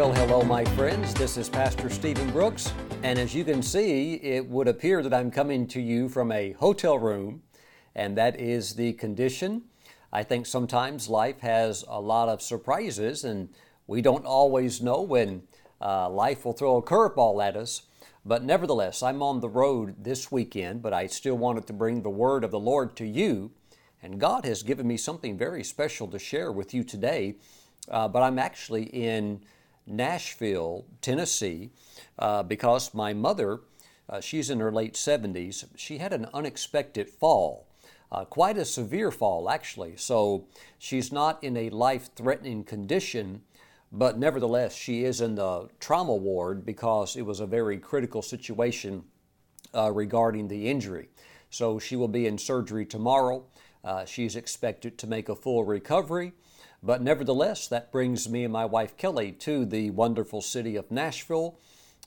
Well, hello, my friends. This is Pastor Stephen Brooks. And as you can see, it would appear that I'm coming to you from a hotel room, and that is the condition. I think sometimes life has a lot of surprises, and we don't always know when uh, life will throw a curveball at us. But nevertheless, I'm on the road this weekend, but I still wanted to bring the word of the Lord to you. And God has given me something very special to share with you today. Uh, but I'm actually in Nashville, Tennessee, uh, because my mother, uh, she's in her late 70s, she had an unexpected fall. Uh, quite a severe fall, actually. So she's not in a life threatening condition, but nevertheless, she is in the trauma ward because it was a very critical situation uh, regarding the injury. So she will be in surgery tomorrow. Uh, she's expected to make a full recovery. But nevertheless, that brings me and my wife Kelly to the wonderful city of Nashville.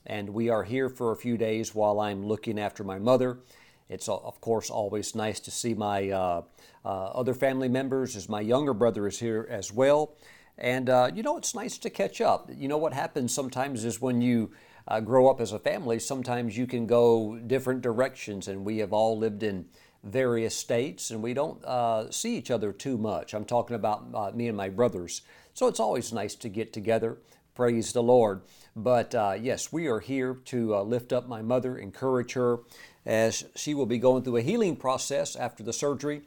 And we are here for a few days while I'm looking after my mother. It's, uh, of course, always nice to see my uh, uh, other family members, as my younger brother is here as well. And, uh, you know, it's nice to catch up. You know, what happens sometimes is when you uh, grow up as a family, sometimes you can go different directions. And we have all lived in various states and we don't uh, see each other too much. I'm talking about uh, me and my brothers. So it's always nice to get together. Praise the Lord. But uh, yes, we are here to uh, lift up my mother, encourage her as she will be going through a healing process after the surgery,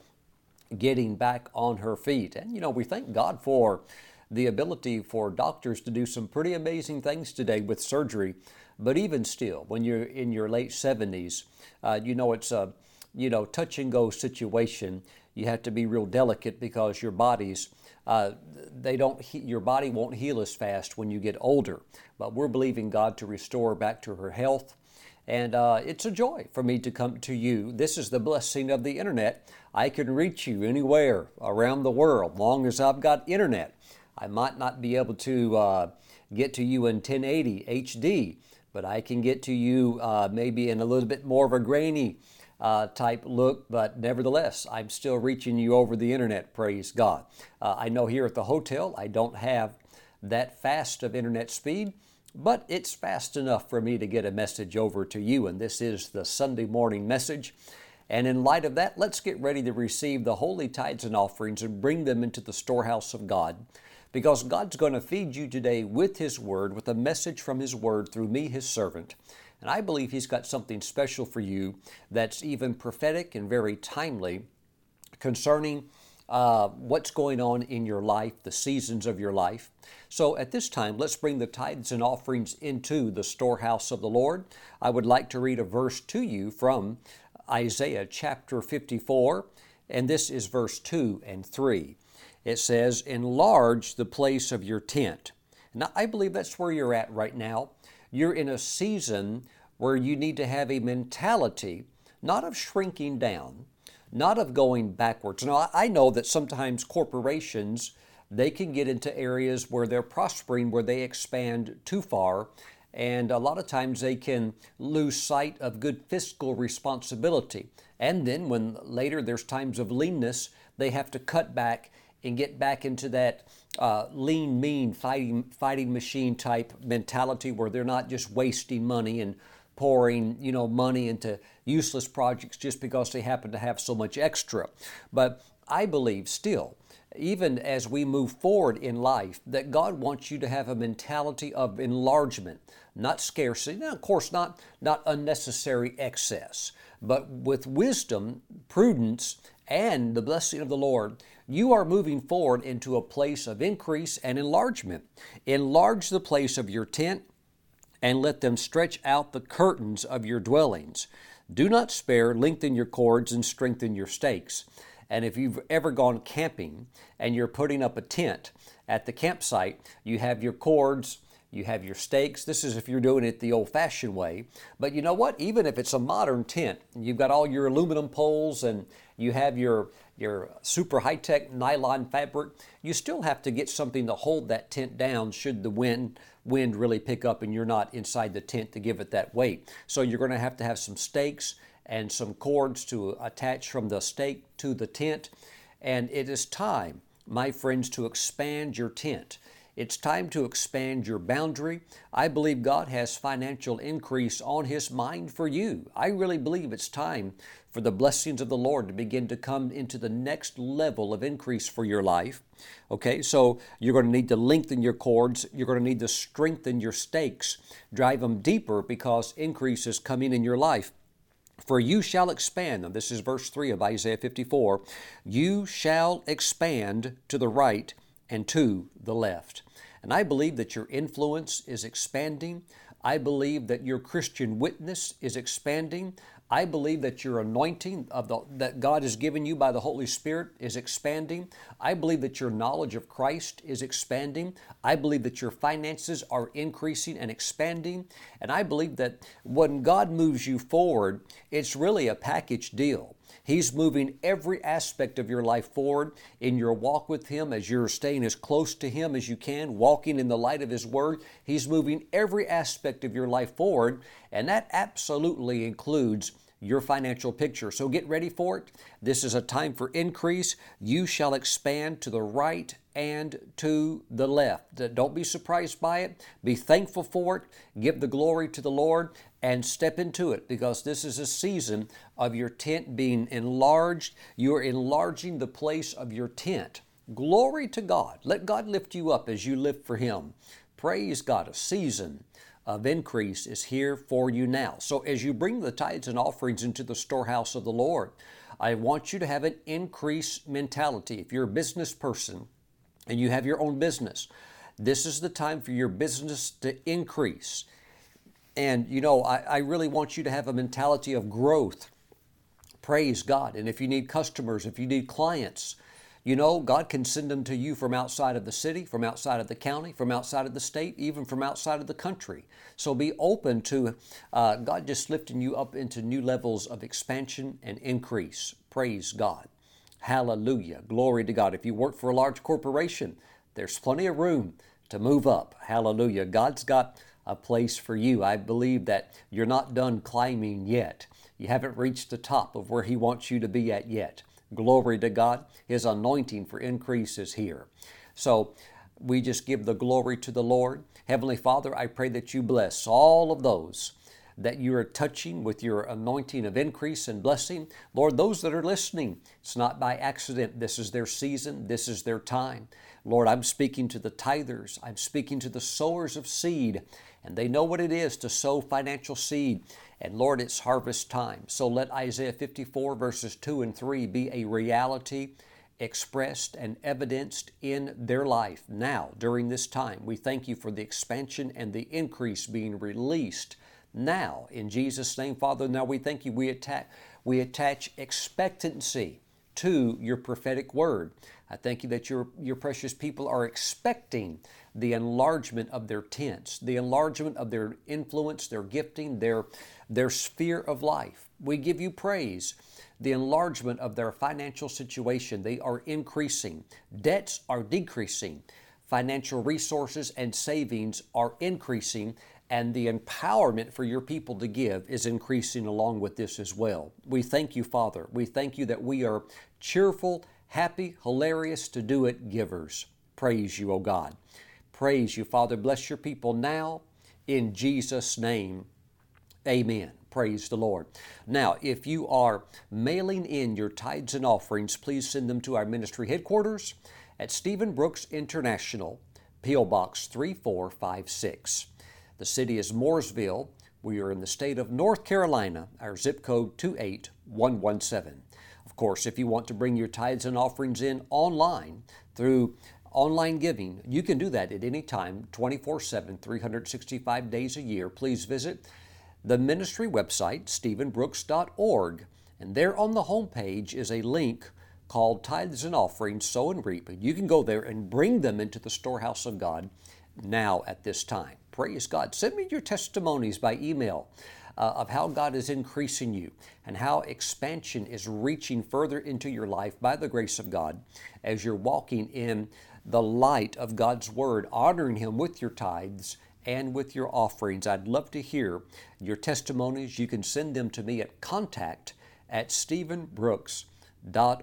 getting back on her feet. And you know, we thank God for the ability for doctors to do some pretty amazing things today with surgery. But even still, when you're in your late 70s, uh, you know, it's a you know, touch and go situation, you have to be real delicate because your bodies, uh, they don't, he- your body won't heal as fast when you get older. But we're believing God to restore back to her health. And uh, it's a joy for me to come to you. This is the blessing of the internet. I can reach you anywhere around the world, long as I've got internet. I might not be able to uh, get to you in 1080 HD, but I can get to you uh, maybe in a little bit more of a grainy uh, type look, but nevertheless, I'm still reaching you over the internet, praise God. Uh, I know here at the hotel I don't have that fast of internet speed, but it's fast enough for me to get a message over to you, and this is the Sunday morning message. And in light of that, let's get ready to receive the holy tithes and offerings and bring them into the storehouse of God. Because God's going to feed you today with His Word, with a message from His Word through me, His servant. And I believe He's got something special for you that's even prophetic and very timely concerning uh, what's going on in your life, the seasons of your life. So at this time, let's bring the tithes and offerings into the storehouse of the Lord. I would like to read a verse to you from Isaiah chapter 54, and this is verse 2 and 3. It says, Enlarge the place of your tent. Now, I believe that's where you're at right now. You're in a season where you need to have a mentality not of shrinking down, not of going backwards. Now, I know that sometimes corporations they can get into areas where they're prospering, where they expand too far, and a lot of times they can lose sight of good fiscal responsibility. And then when later there's times of leanness, they have to cut back and get back into that uh, lean, mean fighting fighting machine type mentality where they're not just wasting money and pouring you know money into useless projects just because they happen to have so much extra. But I believe still even as we move forward in life, that God wants you to have a mentality of enlargement, not scarcity. Now, of course, not, not unnecessary excess, but with wisdom, prudence, and the blessing of the Lord, you are moving forward into a place of increase and enlargement. Enlarge the place of your tent and let them stretch out the curtains of your dwellings. Do not spare, lengthen your cords and strengthen your stakes. And if you've ever gone camping and you're putting up a tent at the campsite, you have your cords, you have your stakes. This is if you're doing it the old fashioned way. But you know what? Even if it's a modern tent, you've got all your aluminum poles and you have your, your super high tech nylon fabric, you still have to get something to hold that tent down should the wind, wind really pick up and you're not inside the tent to give it that weight. So you're going to have to have some stakes and some cords to attach from the stake to the tent. And it is time, my friends, to expand your tent. It's time to expand your boundary. I believe God has financial increase on His mind for you. I really believe it's time for the blessings of the Lord to begin to come into the next level of increase for your life. Okay, so you're going to need to lengthen your cords. You're going to need to strengthen your stakes, drive them deeper because increase is coming in your life. For you shall expand, and this is verse 3 of Isaiah 54 you shall expand to the right and to the left. And I believe that your influence is expanding. I believe that your Christian witness is expanding. I believe that your anointing of the, that God has given you by the Holy Spirit is expanding. I believe that your knowledge of Christ is expanding. I believe that your finances are increasing and expanding. And I believe that when God moves you forward, it's really a package deal. He's moving every aspect of your life forward in your walk with Him as you're staying as close to Him as you can, walking in the light of His Word. He's moving every aspect of your life forward, and that absolutely includes your financial picture. So get ready for it. This is a time for increase. You shall expand to the right and to the left. Don't be surprised by it. Be thankful for it. Give the glory to the Lord and step into it because this is a season of your tent being enlarged. You are enlarging the place of your tent. Glory to God. Let God lift you up as you live for Him. Praise God. A season of increase is here for you now. So as you bring the tithes and offerings into the storehouse of the Lord, I want you to have an increase mentality. If you're a business person and you have your own business, this is the time for your business to increase. And you know, I, I really want you to have a mentality of growth. Praise God. And if you need customers, if you need clients, you know, God can send them to you from outside of the city, from outside of the county, from outside of the state, even from outside of the country. So be open to uh, God just lifting you up into new levels of expansion and increase. Praise God. Hallelujah. Glory to God. If you work for a large corporation, there's plenty of room to move up. Hallelujah. God's got a place for you. I believe that you're not done climbing yet. You haven't reached the top of where He wants you to be at yet. Glory to God. His anointing for increase is here. So we just give the glory to the Lord. Heavenly Father, I pray that you bless all of those that you are touching with your anointing of increase and blessing. Lord, those that are listening, it's not by accident. This is their season, this is their time. Lord, I'm speaking to the tithers, I'm speaking to the sowers of seed, and they know what it is to sow financial seed. And Lord, it's harvest time. So let Isaiah 54, verses 2 and 3 be a reality expressed and evidenced in their life now during this time. We thank you for the expansion and the increase being released now in Jesus' name, Father. Now we thank you. We attach, we attach expectancy to your prophetic word. I thank you that your, your precious people are expecting the enlargement of their tents, the enlargement of their influence, their gifting, their, their sphere of life. We give you praise. The enlargement of their financial situation, they are increasing. Debts are decreasing. Financial resources and savings are increasing and the empowerment for your people to give is increasing along with this as well. We thank you, Father. We thank you that we are cheerful, happy, hilarious to do it givers. Praise you, O God. Praise you, Father. Bless your people now in Jesus' name. Amen. Praise the Lord. Now, if you are mailing in your tithes and offerings, please send them to our ministry headquarters at Stephen Brooks International, P.O. Box 3456. The city is Mooresville. We are in the state of North Carolina. Our zip code 28117. Of course, if you want to bring your tithes and offerings in online through online giving, you can do that at any time, 24 7, 365 days a year. Please visit the ministry website, stephenbrooks.org, and there on the homepage is a link called Tithes and Offerings, Sow and Reap. You can go there and bring them into the storehouse of God now at this time. Praise God. Send me your testimonies by email. Uh, of how God is increasing you and how expansion is reaching further into your life by the grace of God as you're walking in the light of God's Word, honoring Him with your tithes and with your offerings. I'd love to hear your testimonies. You can send them to me at contact at stephenbrooks.org.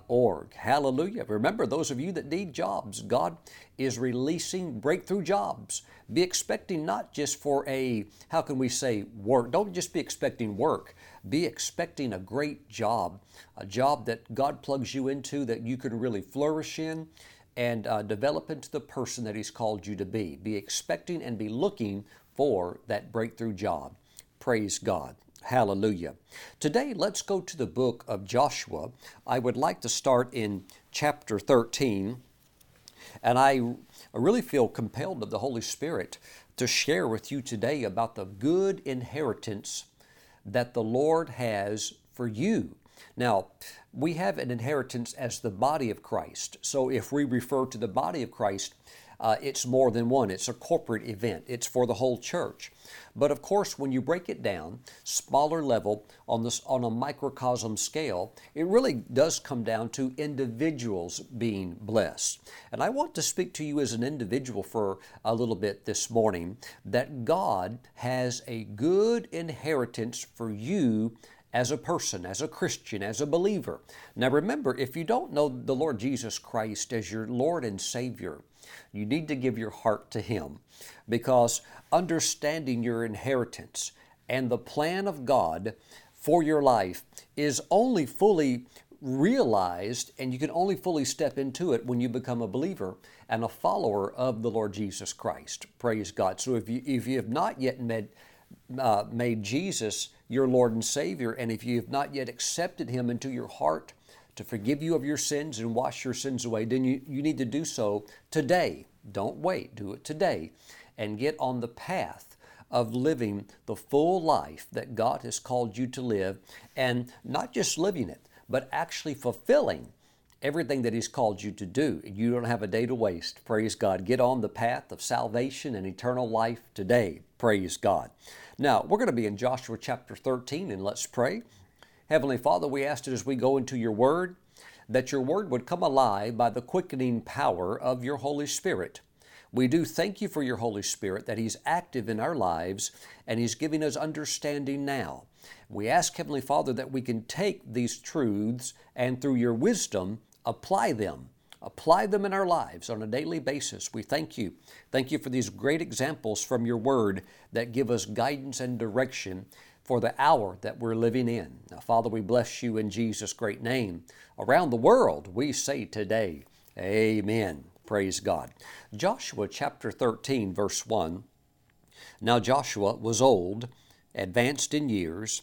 Org. Hallelujah. Remember, those of you that need jobs, God is releasing breakthrough jobs. Be expecting not just for a, how can we say, work. Don't just be expecting work. Be expecting a great job, a job that God plugs you into that you can really flourish in and uh, develop into the person that He's called you to be. Be expecting and be looking for that breakthrough job. Praise God. Hallelujah. Today, let's go to the book of Joshua. I would like to start in chapter 13, and I really feel compelled of the Holy Spirit to share with you today about the good inheritance that the Lord has for you. Now, we have an inheritance as the body of Christ. So if we refer to the body of Christ, uh, it's more than one. It's a corporate event. It's for the whole church. But of course, when you break it down, smaller level on this on a microcosm scale, it really does come down to individuals being blessed. And I want to speak to you as an individual for a little bit this morning that God has a good inheritance for you as a person, as a Christian, as a believer. Now remember, if you don't know the Lord Jesus Christ as your Lord and Savior, you need to give your heart to Him because understanding your inheritance and the plan of God for your life is only fully realized and you can only fully step into it when you become a believer and a follower of the Lord Jesus Christ. Praise God. So if you, if you have not yet made, uh, made Jesus your Lord and Savior, and if you have not yet accepted Him into your heart, to forgive you of your sins and wash your sins away, then you, you need to do so today. Don't wait, do it today and get on the path of living the full life that God has called you to live and not just living it, but actually fulfilling everything that He's called you to do. You don't have a day to waste. Praise God. Get on the path of salvation and eternal life today. Praise God. Now, we're going to be in Joshua chapter 13 and let's pray. Heavenly Father, we ask that as we go into your word, that your word would come alive by the quickening power of your Holy Spirit. We do thank you for your Holy Spirit, that He's active in our lives and He's giving us understanding now. We ask, Heavenly Father, that we can take these truths and through your wisdom apply them. Apply them in our lives on a daily basis. We thank you. Thank you for these great examples from your word that give us guidance and direction for the hour that we're living in. Now, Father, we bless you in Jesus' great name. Around the world, we say today, Amen. Praise God. Joshua chapter 13, verse 1. Now Joshua was old, advanced in years,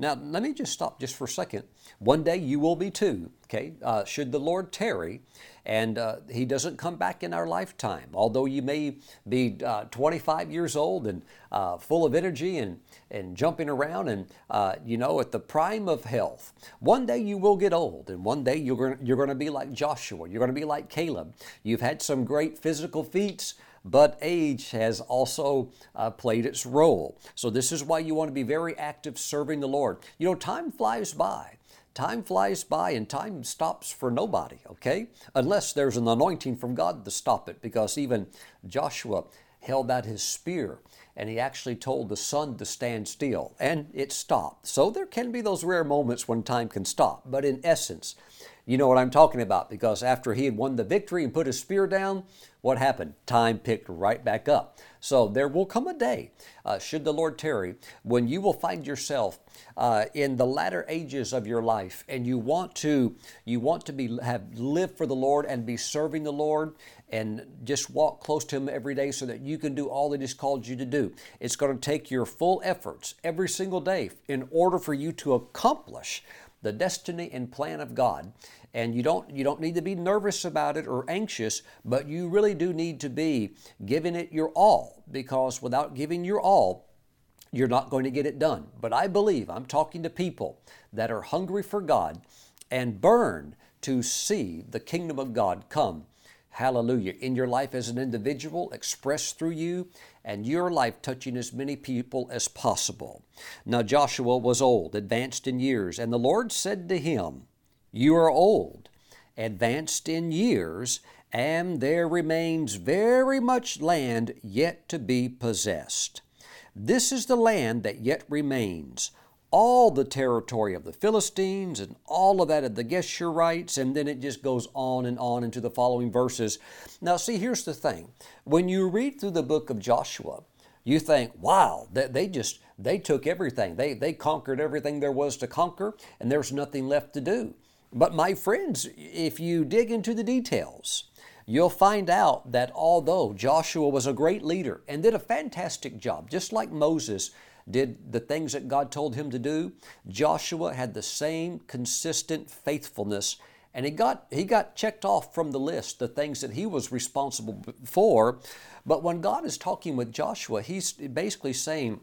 now, let me just stop just for a second. One day you will be too, okay? Uh, should the Lord tarry and uh, He doesn't come back in our lifetime, although you may be uh, 25 years old and uh, full of energy and, and jumping around and, uh, you know, at the prime of health, one day you will get old and one day you're going you're going to be like Joshua. You're going to be like Caleb. You've had some great physical feats but age has also uh, played its role. So, this is why you want to be very active serving the Lord. You know, time flies by. Time flies by and time stops for nobody, okay? Unless there's an anointing from God to stop it, because even Joshua held out his spear and he actually told the sun to stand still and it stopped. So there can be those rare moments when time can stop, but in essence, you know what I'm talking about because after he had won the victory and put his spear down, what happened? Time picked right back up. So there will come a day, uh, should the Lord tarry, when you will find yourself uh, in the latter ages of your life, and you want to you want to be have live for the Lord and be serving the Lord, and just walk close to Him every day, so that you can do all that He's called you to do. It's going to take your full efforts every single day in order for you to accomplish the destiny and plan of God and you don't you don't need to be nervous about it or anxious but you really do need to be giving it your all because without giving your all you're not going to get it done. But i believe i'm talking to people that are hungry for god and burn to see the kingdom of god come. Hallelujah. In your life as an individual expressed through you and your life touching as many people as possible. Now joshua was old advanced in years and the lord said to him you are old, advanced in years, and there remains very much land yet to be possessed. This is the land that yet remains, all the territory of the Philistines and all of that of the Geshurites, and then it just goes on and on into the following verses. Now, see, here's the thing. When you read through the book of Joshua, you think, wow, they just they took everything. They they conquered everything there was to conquer, and there's nothing left to do. But my friends, if you dig into the details, you'll find out that although Joshua was a great leader and did a fantastic job, just like Moses did the things that God told him to do, Joshua had the same consistent faithfulness and he got he got checked off from the list the things that he was responsible for. But when god is talking with joshua he's basically saying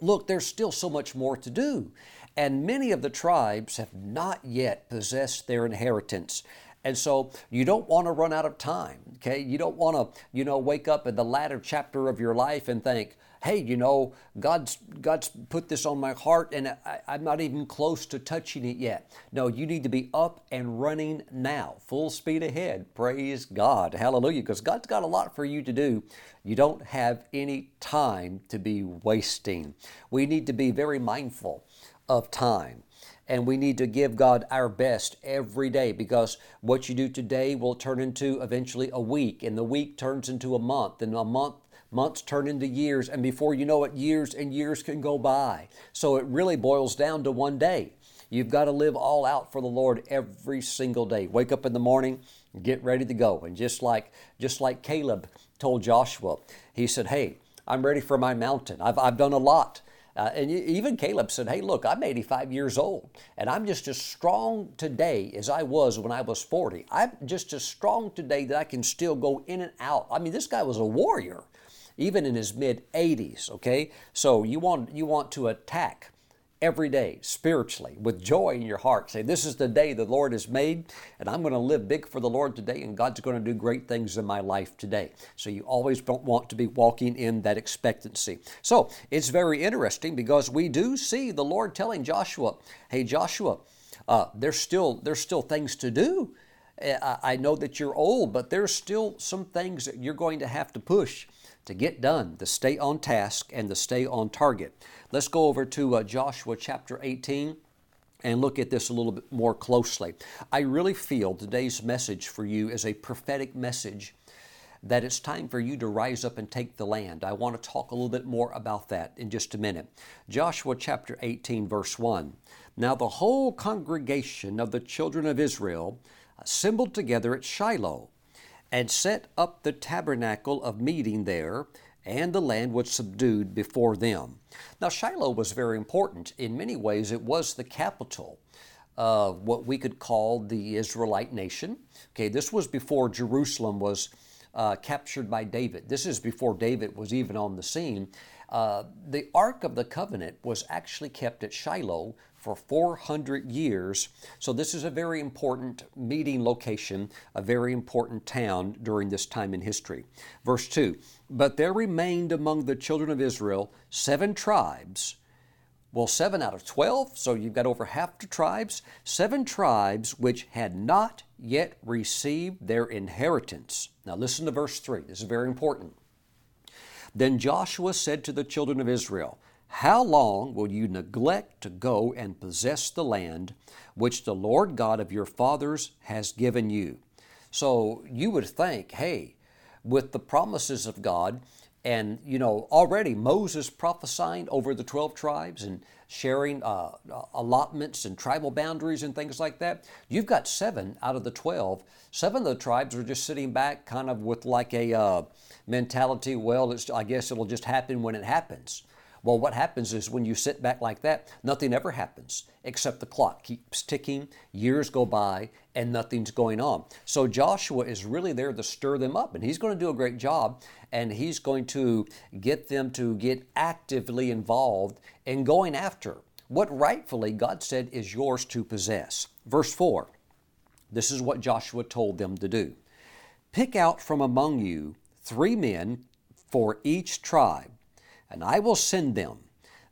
look there's still so much more to do and many of the tribes have not yet possessed their inheritance and so you don't want to run out of time okay you don't want to you know wake up in the latter chapter of your life and think hey, you know, God's, God's put this on my heart and I, I'm not even close to touching it yet. No, you need to be up and running now, full speed ahead. Praise God. Hallelujah. Because God's got a lot for you to do. You don't have any time to be wasting. We need to be very mindful of time and we need to give God our best every day because what you do today will turn into eventually a week, and the week turns into a month, and a month Months turn into years, and before you know it, years and years can go by. So it really boils down to one day. You've got to live all out for the Lord every single day. Wake up in the morning, get ready to go. And just like just like Caleb told Joshua, he said, "Hey, I'm ready for my mountain. I've, I've done a lot." Uh, and even Caleb said, Hey, look, I'm 85 years old, and I'm just as strong today as I was when I was 40. I'm just as strong today that I can still go in and out. I mean, this guy was a warrior even in his mid 80s, okay? So you want you want to attack every day spiritually with joy in your heart. Say, This is the day the Lord has made, and I'm going to live big for the Lord today, and God's going to do great things in my life today. So you always don't want to be walking in that expectancy. So it's very interesting because we do see the Lord telling Joshua, Hey, Joshua, uh, there's still there's still things to do. Uh, I know that you're old, but there's still some things that you're going to have to push to get done, to stay on task, and to stay on target. Let's go over to uh, Joshua chapter 18 and look at this a little bit more closely. I really feel today's message for you is a prophetic message that it's time for you to rise up and take the land. I want to talk a little bit more about that in just a minute. Joshua chapter 18, verse 1. Now the whole congregation of the children of Israel assembled together at Shiloh and set up the tabernacle of meeting there, and the land was subdued before them. Now, Shiloh was very important. In many ways, it was the capital of what we could call the Israelite nation. Okay, this was before Jerusalem was uh, captured by David. This is before David was even on the scene. Uh, the Ark of the Covenant was actually kept at Shiloh for 400 years. So, this is a very important meeting location, a very important town during this time in history. Verse 2 But there remained among the children of Israel seven tribes. Well, seven out of 12, so you've got over half the tribes, seven tribes which had not yet received their inheritance. Now, listen to verse 3. This is very important. Then Joshua said to the children of Israel, how long will you neglect to go and possess the land which the Lord God of your fathers has given you? So you would think, hey, with the promises of God, and you know already Moses prophesying over the 12 tribes and sharing uh, allotments and tribal boundaries and things like that. You've got seven out of the 12. Seven of the tribes are just sitting back, kind of with like a uh, mentality. Well, I guess it'll just happen when it happens. Well, what happens is when you sit back like that, nothing ever happens except the clock keeps ticking, years go by, and nothing's going on. So Joshua is really there to stir them up, and he's going to do a great job, and he's going to get them to get actively involved in going after what rightfully God said is yours to possess. Verse 4 this is what Joshua told them to do Pick out from among you three men for each tribe and I will send them.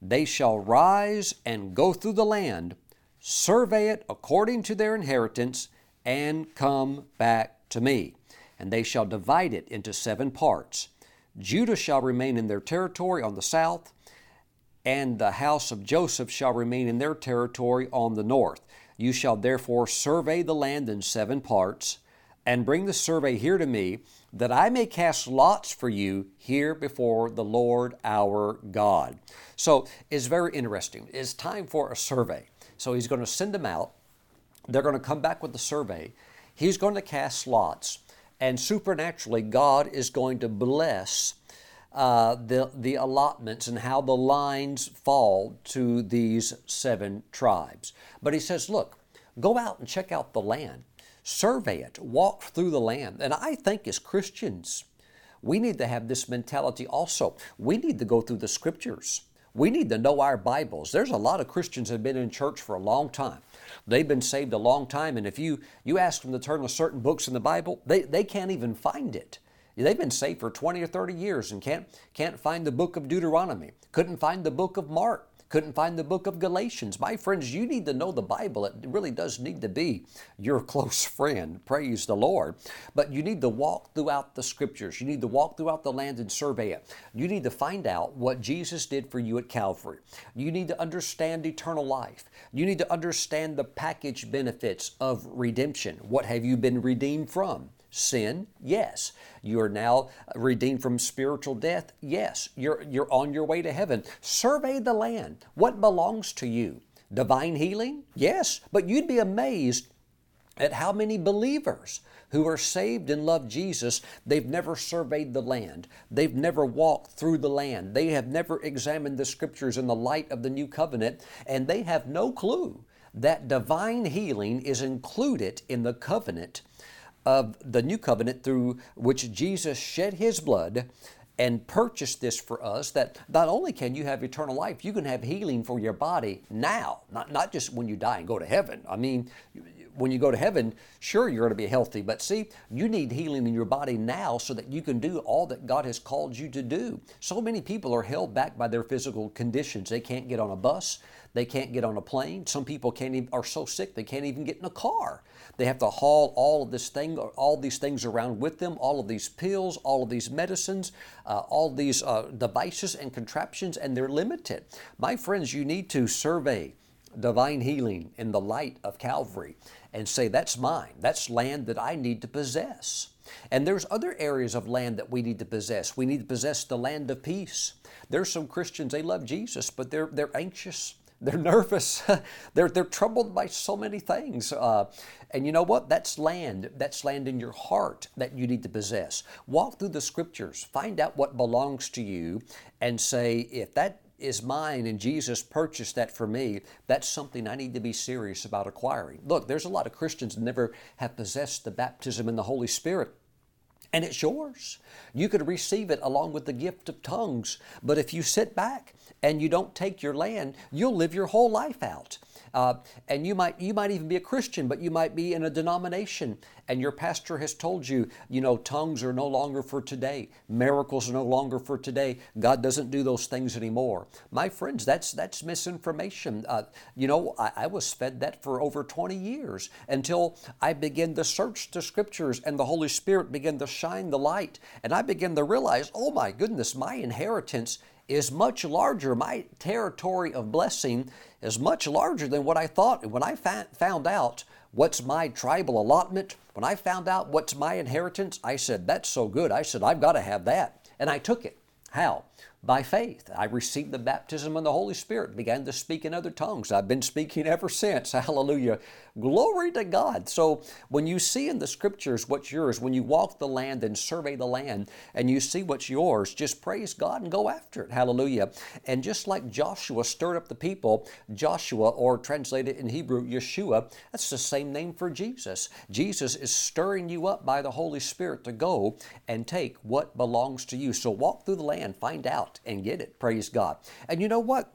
They shall rise and go through the land, survey it according to their inheritance, and come back to me. And they shall divide it into seven parts. Judah shall remain in their territory on the south, and the house of Joseph shall remain in their territory on the north. You shall therefore survey the land in seven parts, and bring the survey here to me, that I may cast lots for you here before the Lord our God. So it's very interesting. It's time for a survey. So he's going to send them out. They're going to come back with the survey. He's going to cast lots, and supernaturally, God is going to bless uh, the, the allotments and how the lines fall to these seven tribes. But he says, look, go out and check out the land, survey it, walk through the land. And I think as Christians, we need to have this mentality also. We need to go through the scriptures. We need to know our Bibles. There's a lot of Christians that have been in church for a long time. They've been saved a long time, and if you, you ask them to turn to certain books in the Bible, they, they can't even find it. They've been saved for 20 or 30 years and can't, can't find the book of Deuteronomy, couldn't find the book of Mark, couldn't find the book of Galatians. My friends, you need to know the Bible. It really does need to be your close friend. Praise the Lord. But you need to walk throughout the scriptures. You need to walk throughout the land and survey it. You need to find out what Jesus did for you at Calvary. You need to understand eternal life. You need to understand the package benefits of redemption. What have you been redeemed from? Sin? Yes. You are now redeemed from spiritual death? Yes. You're, you're on your way to heaven. Survey the land. What belongs to you? Divine healing? Yes. But you'd be amazed at how many believers who are saved and love Jesus, they've never surveyed the land. They've never walked through the land. They have never examined the scriptures in the light of the new covenant, and they have no clue that divine healing is included in the covenant of the new covenant through which Jesus shed his blood and purchased this for us that not only can you have eternal life, you can have healing for your body now, not, not just when you die and go to heaven. I mean, when you go to heaven, sure, you're going to be healthy, but see, you need healing in your body now so that you can do all that God has called you to do. So many people are held back by their physical conditions. They can't get on a bus, they can't get on a plane. Some people can't even, are so sick they can't even get in a car. They have to haul all of this thing, all these things around with them, all of these pills, all of these medicines, uh, all these uh, devices and contraptions, and they're limited. My friends, you need to survey divine healing in the light of Calvary and say, That's mine. That's land that I need to possess. And there's other areas of land that we need to possess. We need to possess the land of peace. There's some Christians, they love Jesus, but they're, they're anxious. They're nervous. they're, they're troubled by so many things. Uh, and you know what? That's land. That's land in your heart that you need to possess. Walk through the scriptures, find out what belongs to you, and say, if that is mine and Jesus purchased that for me, that's something I need to be serious about acquiring. Look, there's a lot of Christians never have possessed the baptism in the Holy Spirit and it's yours. You could receive it along with the gift of tongues. But if you sit back and you don't take your land, you'll live your whole life out. Uh, and you might you might even be a Christian, but you might be in a denomination, and your pastor has told you, you know, tongues are no longer for today, miracles are no longer for today. God doesn't do those things anymore. My friends, that's that's misinformation. Uh, you know, I, I was fed that for over 20 years until I began to search the Scriptures, and the Holy Spirit began to shine the light, and I began to realize, oh my goodness, my inheritance is much larger. My territory of blessing is much larger than what I thought. When I fa- found out what's my tribal allotment, when I found out what's my inheritance, I said, That's so good. I said, I've got to have that. And I took it. How? By faith. I received the baptism of the Holy Spirit, began to speak in other tongues. I've been speaking ever since. Hallelujah. Glory to God. So when you see in the scriptures what's yours, when you walk the land and survey the land and you see what's yours, just praise God and go after it. Hallelujah. And just like Joshua stirred up the people, Joshua, or translated in Hebrew, Yeshua, that's the same name for Jesus. Jesus is stirring you up by the Holy Spirit to go and take what belongs to you. So walk through the land, find out out and get it. Praise God. And you know what?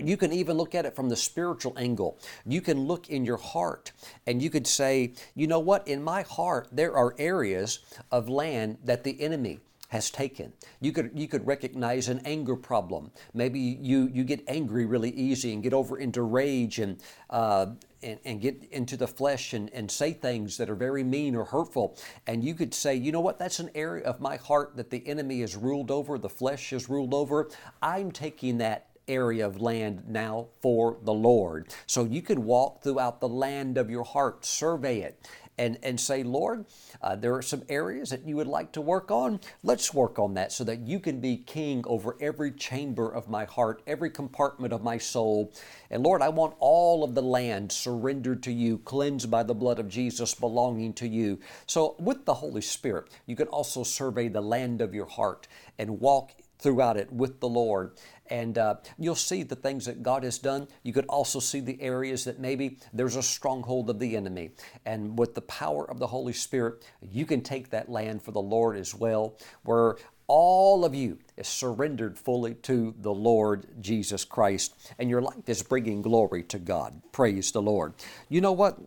You can even look at it from the spiritual angle. You can look in your heart and you could say, you know what? In my heart, there are areas of land that the enemy has taken. You could you could recognize an anger problem. Maybe you you get angry really easy and get over into rage and uh, and, and, get into the flesh and, and say things that are very mean or hurtful. And you could say, you know what, that's an area of my heart that the enemy has ruled over, the flesh has ruled over. I'm taking that area of land now for the Lord. So you can walk throughout the land of your heart, survey it, and, and say, Lord, uh, there are some areas that you would like to work on. Let's work on that so that you can be king over every chamber of my heart, every compartment of my soul. And Lord, I want all of the land surrendered to you, cleansed by the blood of Jesus, belonging to you. So, with the Holy Spirit, you can also survey the land of your heart and walk throughout it with the Lord. And uh, you'll see the things that God has done. You could also see the areas that maybe there's a stronghold of the enemy. And with the power of the Holy Spirit, you can take that land for the Lord as well, where all of you is surrendered fully to the Lord Jesus Christ, and your life is bringing glory to God. Praise the Lord. You know what?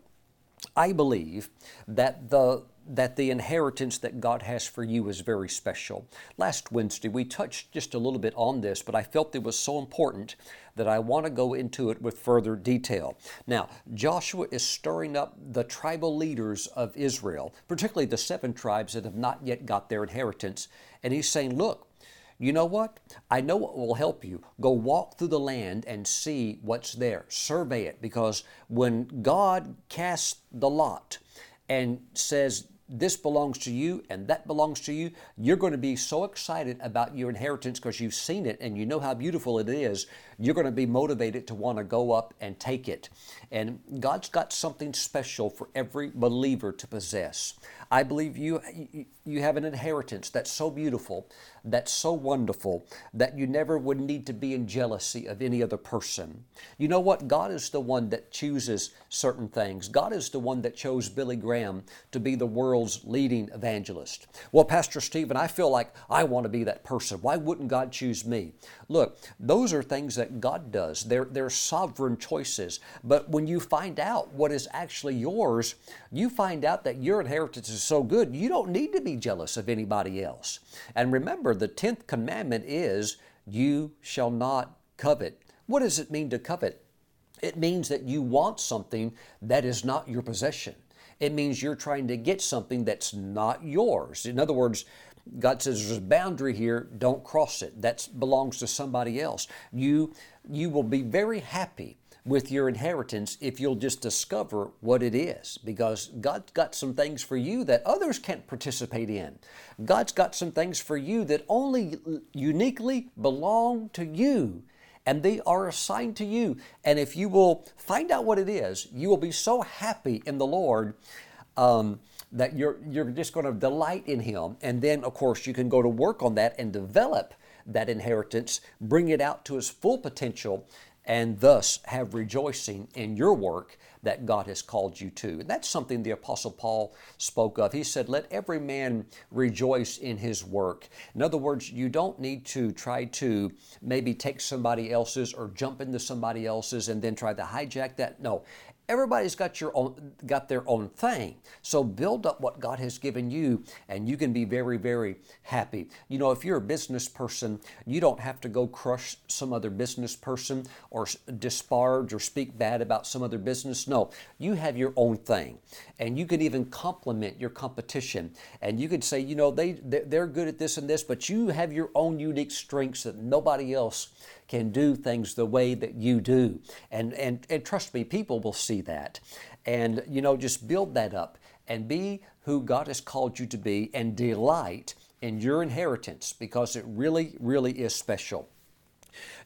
I believe that the that the inheritance that God has for you is very special. Last Wednesday, we touched just a little bit on this, but I felt it was so important that I want to go into it with further detail. Now, Joshua is stirring up the tribal leaders of Israel, particularly the seven tribes that have not yet got their inheritance, and he's saying, Look, you know what? I know what will help you. Go walk through the land and see what's there. Survey it because when God casts the lot and says, this belongs to you and that belongs to you, you're going to be so excited about your inheritance because you've seen it and you know how beautiful it is. You're going to be motivated to want to go up and take it. And God's got something special for every believer to possess. I believe you, you have an inheritance that's so beautiful, that's so wonderful, that you never would need to be in jealousy of any other person. You know what? God is the one that chooses certain things. God is the one that chose Billy Graham to be the world's leading evangelist. Well, Pastor Stephen, I feel like I want to be that person. Why wouldn't God choose me? Look, those are things that God does. They're, they're sovereign choices. But when you find out what is actually yours, you find out that your inheritance is so good, you don't need to be jealous of anybody else. And remember, the 10th commandment is, You shall not covet. What does it mean to covet? It means that you want something that is not your possession. It means you're trying to get something that's not yours. In other words, God says there's a boundary here, don't cross it. That belongs to somebody else. You, you will be very happy with your inheritance if you'll just discover what it is. Because God's got some things for you that others can't participate in. God's got some things for you that only uniquely belong to you. And they are assigned to you. And if you will find out what it is, you will be so happy in the Lord um, that you're, you're just going to delight in Him. And then, of course, you can go to work on that and develop that inheritance, bring it out to its full potential, and thus have rejoicing in your work that God has called you to. And that's something the Apostle Paul spoke of. He said, Let every man rejoice in his work. In other words, you don't need to try to maybe take somebody else's or jump into somebody else's and then try to hijack that. No, Everybody's got your own got their own thing. So build up what God has given you and you can be very very happy. You know, if you're a business person, you don't have to go crush some other business person or disparage or speak bad about some other business. No, you have your own thing. And you can even compliment your competition. And you could say, you know, they they're good at this and this, but you have your own unique strengths that nobody else can do things the way that you do. And, and, and trust me, people will see that. And, you know, just build that up and be who God has called you to be and delight in your inheritance because it really, really is special.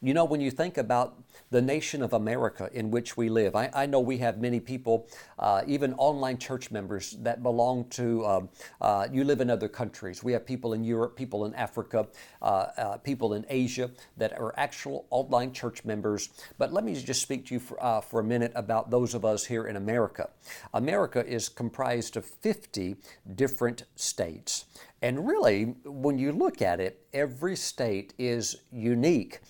You know, when you think about the nation of America in which we live. I, I know we have many people, uh, even online church members, that belong to, um, uh, you live in other countries. We have people in Europe, people in Africa, uh, uh people in Asia that are actual online church members. But let me just speak to you for, uh, for a minute about those of us here in America. America is comprised of 50 different states. And really, when you look at it, every state is unique.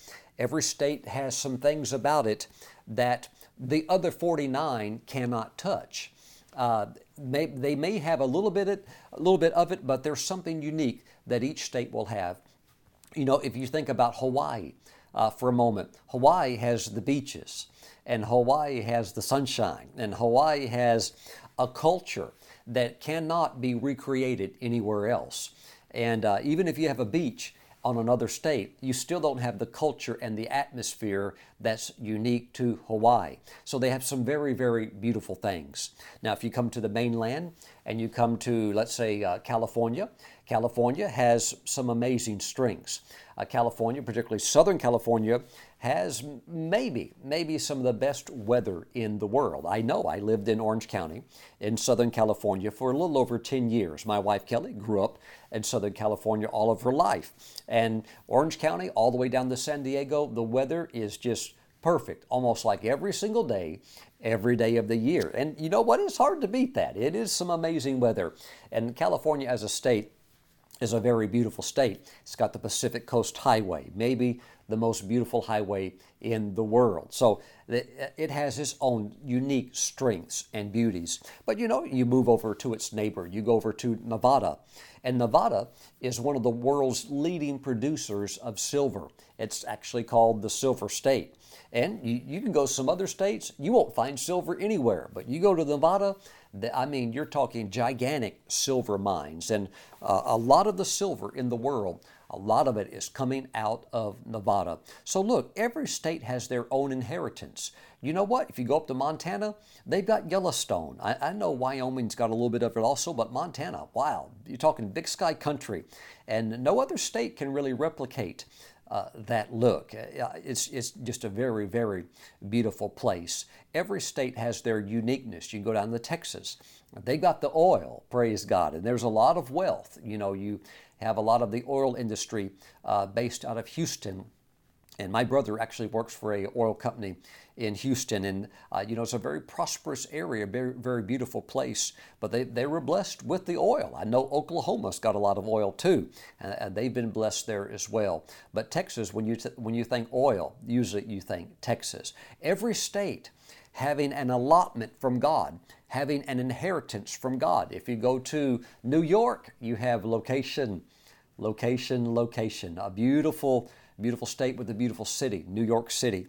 Every state has some things about it that the other 49 cannot touch. Uh, may, they may have a little bit, it, a little bit of it, but there's something unique that each state will have. You know, if you think about Hawaii uh, for a moment, Hawaii has the beaches, and Hawaii has the sunshine, and Hawaii has a culture that cannot be recreated anywhere else. And uh, even if you have a beach, on another state, you still don't have the culture and the atmosphere that's unique to Hawaii. So they have some very, very beautiful things. Now, if you come to the mainland and you come to, let's say, uh, California, California has some amazing strengths. Uh, California, particularly Southern California, has maybe, maybe some of the best weather in the world. I know I lived in Orange County in Southern California for a little over 10 years. My wife Kelly grew up in Southern California all of her life. And Orange County, all the way down to San Diego, the weather is just perfect, almost like every single day, every day of the year. And you know what? It's hard to beat that. It is some amazing weather. And California as a state, is a very beautiful state. It's got the Pacific Coast Highway, maybe the most beautiful highway in the world. So it has its own unique strengths and beauties. But you know, you move over to its neighbor, you go over to Nevada. And Nevada is one of the world's leading producers of silver. It's actually called the Silver State. And you, you can go some other states, you won't find silver anywhere. But you go to Nevada, I mean, you're talking gigantic silver mines. And uh, a lot of the silver in the world, a lot of it is coming out of Nevada. So look, every state has their own inheritance. You know what? If you go up to Montana, they've got Yellowstone. I, I know Wyoming's got a little bit of it also, but Montana, wow, you're talking big sky country. And no other state can really replicate uh, that look. Uh, it's, it's just a very, very beautiful place. Every state has their uniqueness. You can go down to Texas. They got the oil, praise God, and there's a lot of wealth. You know, you have a lot of the oil industry uh, based out of Houston and my brother actually works for a oil company in Houston, and uh, you know it's a very prosperous area, very very beautiful place. But they, they were blessed with the oil. I know Oklahoma's got a lot of oil too, and, they've been blessed there as well. But Texas, when you when you think oil, usually you think Texas. Every state having an allotment from God, having an inheritance from God. If you go to New York, you have location, location, location, a beautiful beautiful state with a beautiful city, New York City.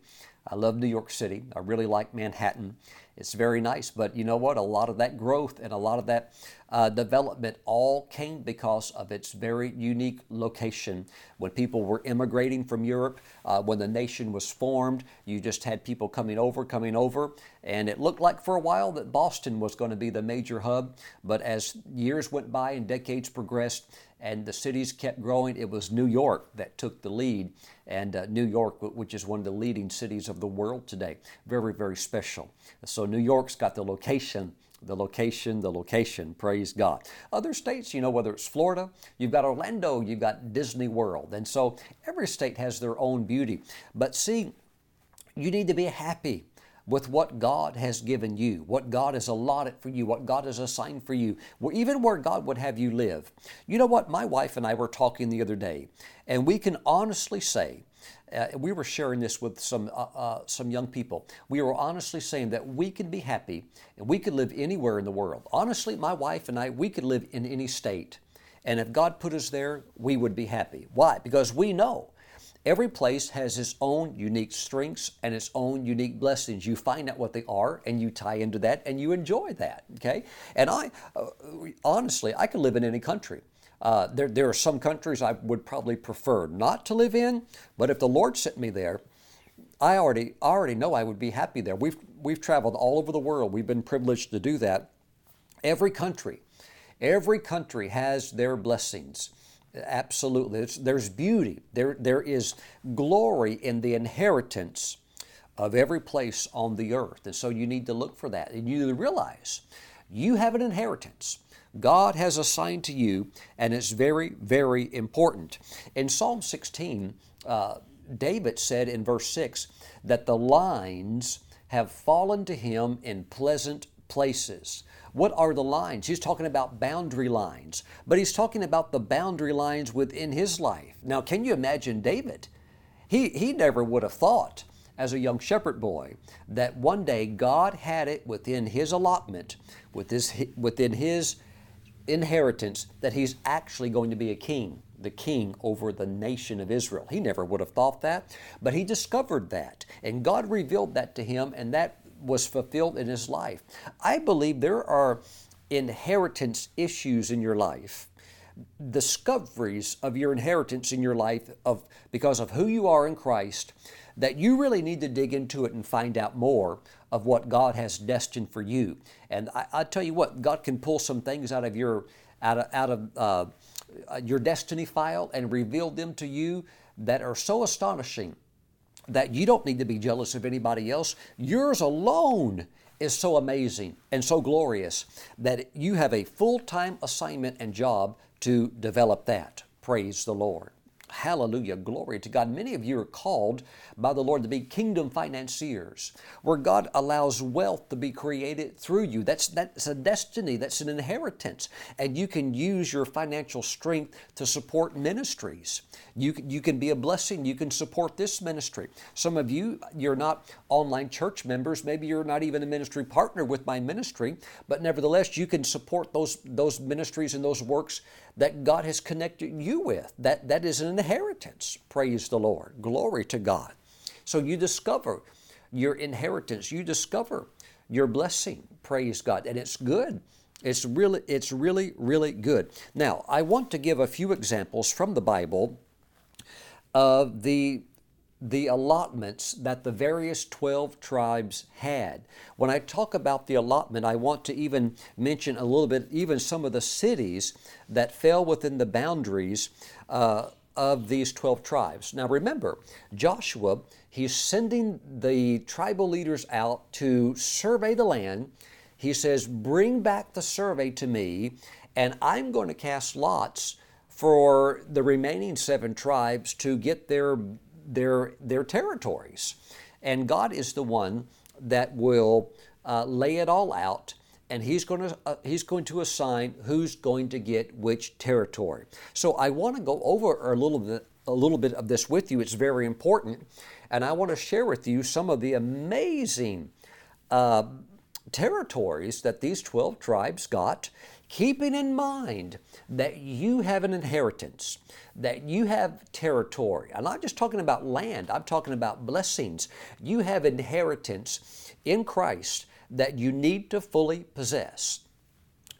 I love New York City. I really like Manhattan. It's very nice, but you know what? A lot of that growth and a lot of that uh, development all came because of its very unique location. When people were immigrating from Europe, uh, when the nation was formed, you just had people coming over, coming over, and it looked like for a while that Boston was going to be the major hub. But as years went by and decades progressed, and the cities kept growing. It was New York that took the lead, and uh, New York, which is one of the leading cities of the world today, very, very special. So New York's got the location the location, the location. Praise God. Other states, you know, whether it's Florida, you've got Orlando, you've got Disney World. And so every state has their own beauty. But see, you need to be happy with what God has given you, what God has allotted for you, what God has assigned for you, even where God would have you live. You know what? My wife and I were talking the other day, and we can honestly say, uh, we were sharing this with some uh, uh, some young people. We were honestly saying that we can be happy and we could live anywhere in the world. Honestly, my wife and I, we could live in any state, and if God put us there, we would be happy. Why? Because we know Every place has its own unique strengths and its own unique blessings. You find out what they are and you tie into that and you enjoy that. Okay? And I, uh, honestly, I could live in any country. Uh, there, there are some countries I would probably prefer not to live in, but if the Lord sent me there, I already already know I would be happy there. We've we've traveled all over the world. We've been privileged to do that. Every country, every country has their blessings. Absolutely. It's, there's beauty. There, there is glory in the inheritance of every place on the earth. And so you need to look for that. And you need to realize you have an inheritance. God has assigned to you, and it's very, very important. In Psalm 16, uh, David said in verse 6 that the lines have fallen to him in pleasant places. What are the lines? He's talking about boundary lines, but he's talking about the boundary lines within his life. Now, can you imagine David? He, he never would have thought as a young shepherd boy that one day God had it within his allotment, with his, within his inheritance, that he's actually going to be a king, the king over the nation of Israel. He never would have thought that, but he discovered that, and God revealed that to him, and that was fulfilled in his life. I believe there are inheritance issues in your life discoveries of your inheritance in your life of because of who you are in Christ that you really need to dig into it and find out more of what God has destined for you. And I, I tell you what, God can pull some things out of your out of, out of uh, your destiny file and reveal them to you that are so astonishing that you don't need to be jealous of anybody else. Yours alone is so amazing and so glorious that you have a full time assignment and job to develop that. Praise the Lord. Hallelujah. Glory to God. Many of you are called by the Lord to be kingdom financiers, where God allows wealth to be created through you. That's, that's a destiny, that's an inheritance. And you can use your financial strength to support ministries. You, you can be a blessing. You can support this ministry. Some of you, you're not online church members. Maybe you're not even a ministry partner with my ministry, but nevertheless, you can support those, those ministries and those works that God has connected you with. That, that is an inheritance. Praise the Lord. Glory to God. So you discover your inheritance. You discover your blessing. Praise God. And it's good. It's really, it's really, really good. Now, I want to give a few examples from the Bible of the the allotments that the various 12 tribes had. When I talk about the allotment, I want to even mention a little bit, even some of the cities that fell within the boundaries uh, of these 12 tribes. Now remember, Joshua, he's sending the tribal leaders out to survey the land. He says, Bring back the survey to me, and I'm going to cast lots for the remaining seven tribes to get their their, their territories. And God is the one that will uh, lay it all out and he's going to uh, he's going to assign who's going to get which territory. So I want to go over a little bit a little bit of this with you. It's very important, and I want to share with you some of the amazing uh, territories that these twelve tribes got keeping in mind that you have an inheritance, that you have territory. I'm not just talking about land, I'm talking about blessings. You have inheritance in Christ that you need to fully possess.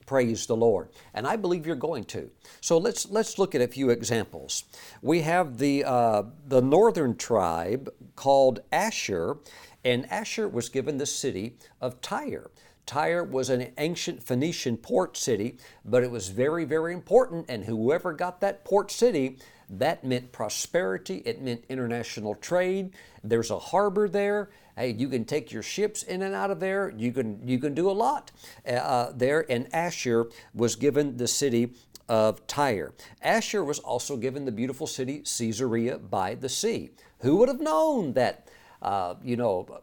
Praise the Lord. And I believe you're going to. So let's, let's look at a few examples. We have the, uh, the northern tribe called Asher, and Asher was given the city of Tyre. Tyre was an ancient Phoenician port city, but it was very, very important, and whoever got that port city, that meant prosperity, it meant international trade. There's a harbor there. Hey, you can take your ships in and out of there. You can, you can do a lot uh, there. And Asher was given the city of Tyre. Asher was also given the beautiful city Caesarea by the sea. Who would have known that, uh, you know,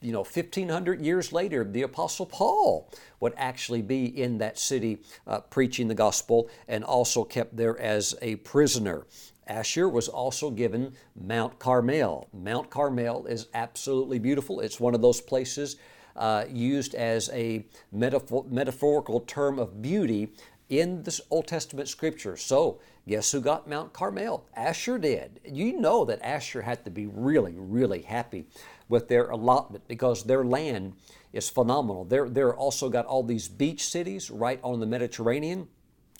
you know, 1500 years later, the Apostle Paul would actually be in that city uh, preaching the gospel and also kept there as a prisoner. Asher was also given Mount Carmel. Mount Carmel is absolutely beautiful. It's one of those places uh, used as a metaphor- metaphorical term of beauty in the Old Testament scripture. So, guess who got Mount Carmel? Asher did. You know that Asher had to be really, really happy with their allotment because their land is phenomenal. They're, they're also got all these beach cities right on the Mediterranean.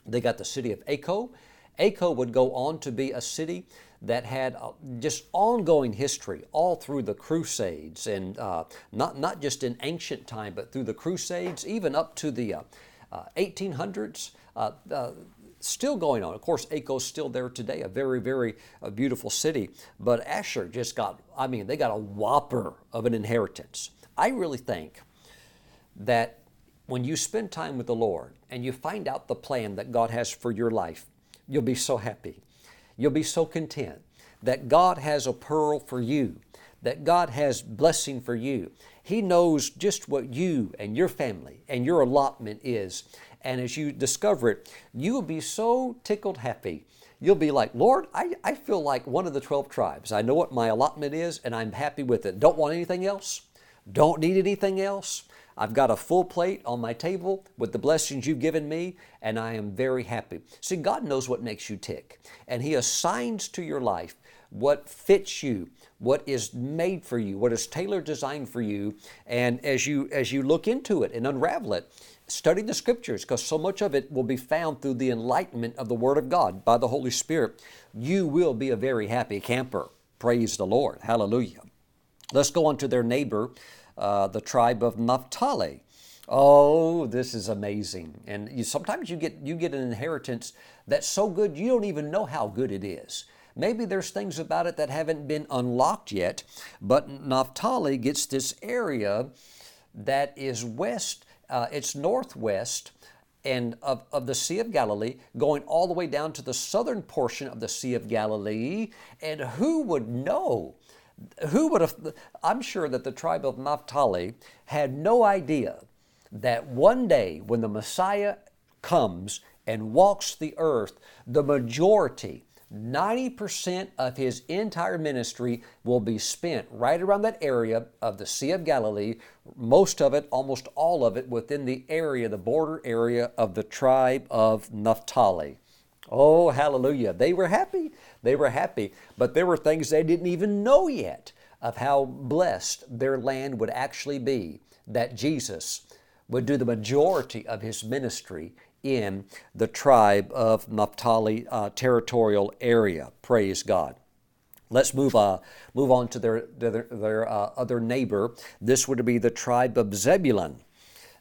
They got the city of Aco. Aco would go on to be a city that had uh, just ongoing history all through the Crusades, and uh, not, not just in ancient time, but through the Crusades, even up to the uh, 1800s. Uh, uh, still going on. Of course, Acco's still there today, a very, very uh, beautiful city. But Asher just got, I mean, they got a whopper of an inheritance. I really think that when you spend time with the Lord and you find out the plan that God has for your life, you'll be so happy. You'll be so content that God has a pearl for you, that God has blessing for you. He knows just what you and your family and your allotment is. And as you discover it, you will be so tickled happy. You'll be like, Lord, I, I feel like one of the 12 tribes. I know what my allotment is and I'm happy with it. Don't want anything else. Don't need anything else. I've got a full plate on my table with the blessings you've given me, and I am very happy. See, God knows what makes you tick, and He assigns to your life what fits you, what is made for you, what is tailored designed for you. And as you as you look into it and unravel it, study the scriptures because so much of it will be found through the enlightenment of the Word of God by the Holy Spirit. You will be a very happy camper. Praise the Lord. Hallelujah. Let's go on to their neighbor, uh, the tribe of Naphtali. Oh, this is amazing. And you, sometimes you get, you get an inheritance that's so good you don't even know how good it is. Maybe there's things about it that haven't been unlocked yet, but Naphtali gets this area that is west, uh, it's northwest and of, of the Sea of Galilee, going all the way down to the southern portion of the Sea of Galilee. And who would know? Who would have? I'm sure that the tribe of Naphtali had no idea that one day when the Messiah comes and walks the earth, the majority 90% of his entire ministry will be spent right around that area of the Sea of Galilee, most of it, almost all of it, within the area, the border area of the tribe of Naphtali. Oh, hallelujah. They were happy. They were happy. But there were things they didn't even know yet of how blessed their land would actually be, that Jesus would do the majority of his ministry in the tribe of Naphtali uh, territorial area. Praise God. Let's move, uh, move on to their, their, their uh, other neighbor. This would be the tribe of Zebulun.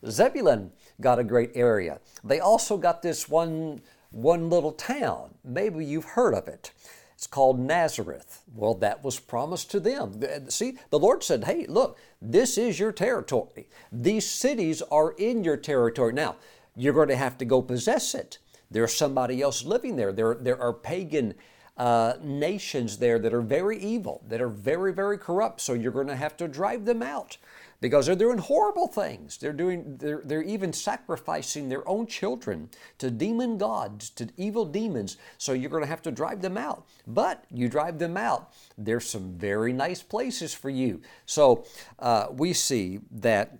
Zebulun got a great area. They also got this one, one little town. Maybe you've heard of it. It's called Nazareth. Well, that was promised to them. See, the Lord said, hey, look, this is your territory. These cities are in your territory. Now, you're going to have to go possess it. There's somebody else living there. There, there are pagan uh, nations there that are very evil, that are very, very corrupt. So you're going to have to drive them out because they're doing horrible things. They're doing, they're, they're even sacrificing their own children to demon gods, to evil demons. So you're going to have to drive them out. But you drive them out, there's some very nice places for you. So uh, we see that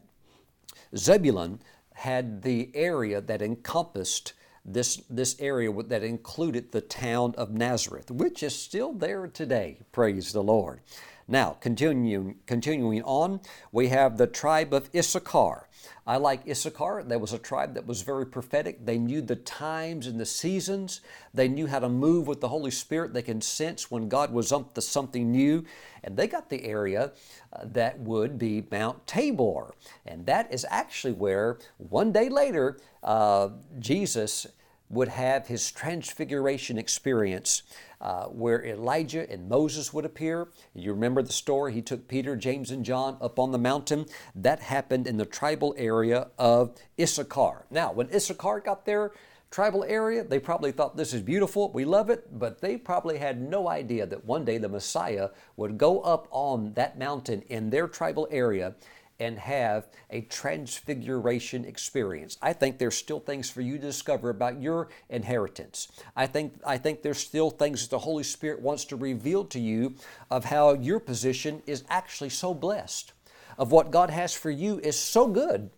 Zebulun had the area that encompassed this, this area that included the town of Nazareth, which is still there today. Praise the Lord. Now, continuing, continuing on, we have the tribe of Issachar. I like Issachar. There was a tribe that was very prophetic. They knew the times and the seasons. They knew how to move with the Holy Spirit. They can sense when God was up to something new. And they got the area uh, that would be Mount Tabor. And that is actually where one day later, uh, Jesus would have his transfiguration experience uh, where Elijah and Moses would appear. You remember the story? He took Peter, James, and John up on the mountain. That happened in the tribal area of Issachar. Now, when Issachar got there, tribal area, they probably thought this is beautiful, we love it, but they probably had no idea that one day the Messiah would go up on that mountain in their tribal area and have a transfiguration experience. I think there's still things for you to discover about your inheritance. I think, I think there's still things that the Holy Spirit wants to reveal to you of how your position is actually so blessed, of what God has for you is so good,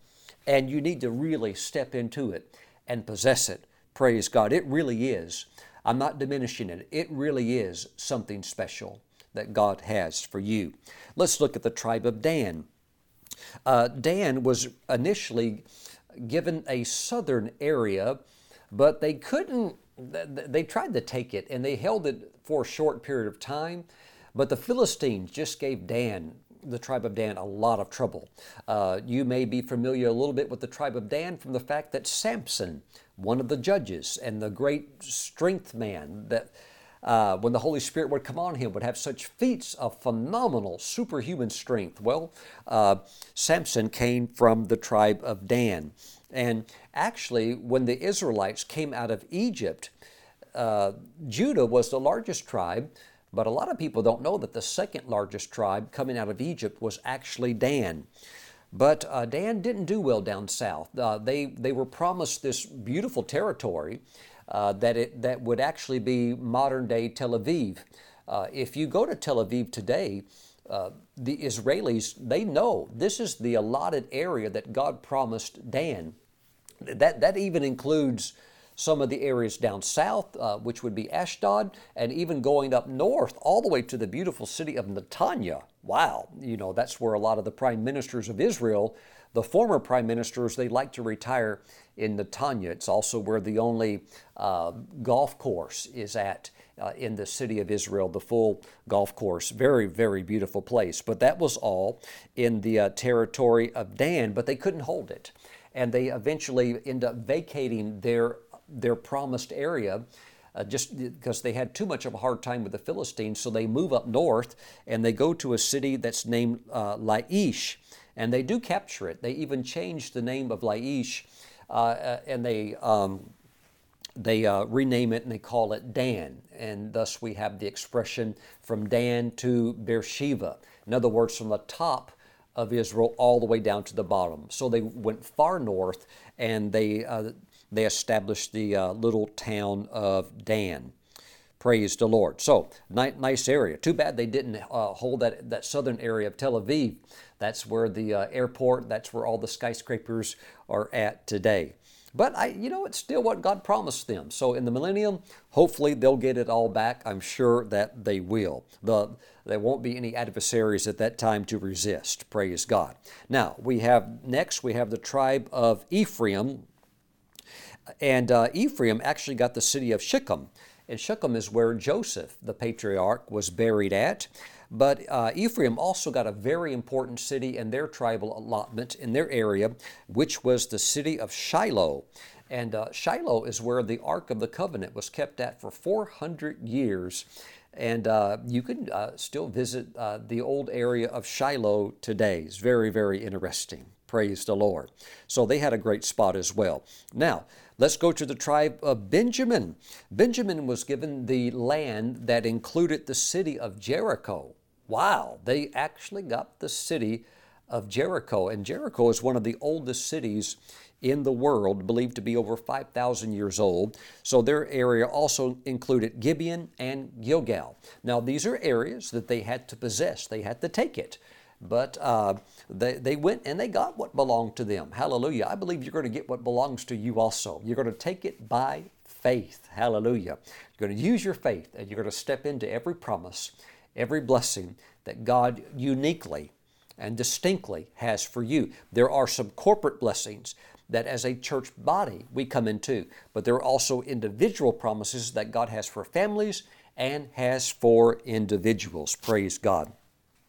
and you need to really step into it and possess it. Praise God. It really is. I'm not diminishing it. It really is something special that God has for you. Let's look at the tribe of Dan. Uh, Dan was initially given a southern area, but they couldn't, they tried to take it and they held it for a short period of time. But the Philistines just gave Dan, the tribe of Dan, a lot of trouble. Uh, you may be familiar a little bit with the tribe of Dan from the fact that Samson, one of the judges and the great strength man that uh, when the Holy Spirit would come on him, would have such feats of phenomenal superhuman strength. Well, uh, Samson came from the tribe of Dan. And actually, when the Israelites came out of Egypt, uh, Judah was the largest tribe, but a lot of people don't know that the second largest tribe coming out of Egypt was actually Dan. But uh, Dan didn't do well down south. Uh, they, they were promised this beautiful territory, uh, that, it, that would actually be modern day Tel Aviv. Uh, if you go to Tel Aviv today, uh, the Israelis, they know this is the allotted area that God promised Dan. That, that even includes some of the areas down south, uh, which would be Ashdod, and even going up north all the way to the beautiful city of Netanya. Wow, you know, that's where a lot of the prime ministers of Israel, the former prime ministers, they like to retire in Netanya. It's also where the only uh, golf course is at. Uh, in the city of Israel, the full golf course. Very, very beautiful place. But that was all in the uh, territory of Dan, but they couldn't hold it. And they eventually end up vacating their their promised area. Uh, just because they had too much of a hard time with the Philistines, so they move up north and they go to a city that's named uh, Laish, and they do capture it. They even change the name of Laish, uh, uh and they um, they uh, rename it and they call it Dan, and thus we have the expression from Dan to Beersheba. In other words, from the top of Israel all the way down to the bottom. So they went far north, and they uh, they established the uh, little town of Dan. Praise the Lord. So, ni- nice area. Too bad they didn't uh, hold that, that southern area of Tel Aviv. That's where the uh, airport, that's where all the skyscrapers are at today. But I, you know, it's still what God promised them. So in the millennium, hopefully they'll get it all back. I'm sure that they will. The, there won't be any adversaries at that time to resist. Praise God. Now we have next we have the tribe of Ephraim, and uh, Ephraim actually got the city of Shechem. And Shechem is where Joseph, the patriarch, was buried at. But uh, Ephraim also got a very important city in their tribal allotment in their area, which was the city of Shiloh. And uh, Shiloh is where the Ark of the Covenant was kept at for 400 years. And uh, you can uh, still visit uh, the old area of Shiloh today. It's very, very interesting. Praise the Lord. So they had a great spot as well. Now, let's go to the tribe of Benjamin. Benjamin was given the land that included the city of Jericho. Wow, they actually got the city of Jericho. And Jericho is one of the oldest cities in the world, believed to be over 5,000 years old. So their area also included Gibeon and Gilgal. Now, these are areas that they had to possess, they had to take it. But uh, they, they went and they got what belonged to them. Hallelujah. I believe you're going to get what belongs to you also. You're going to take it by faith. Hallelujah. You're going to use your faith and you're going to step into every promise, every blessing that God uniquely and distinctly has for you. There are some corporate blessings that as a church body we come into, but there are also individual promises that God has for families and has for individuals. Praise God.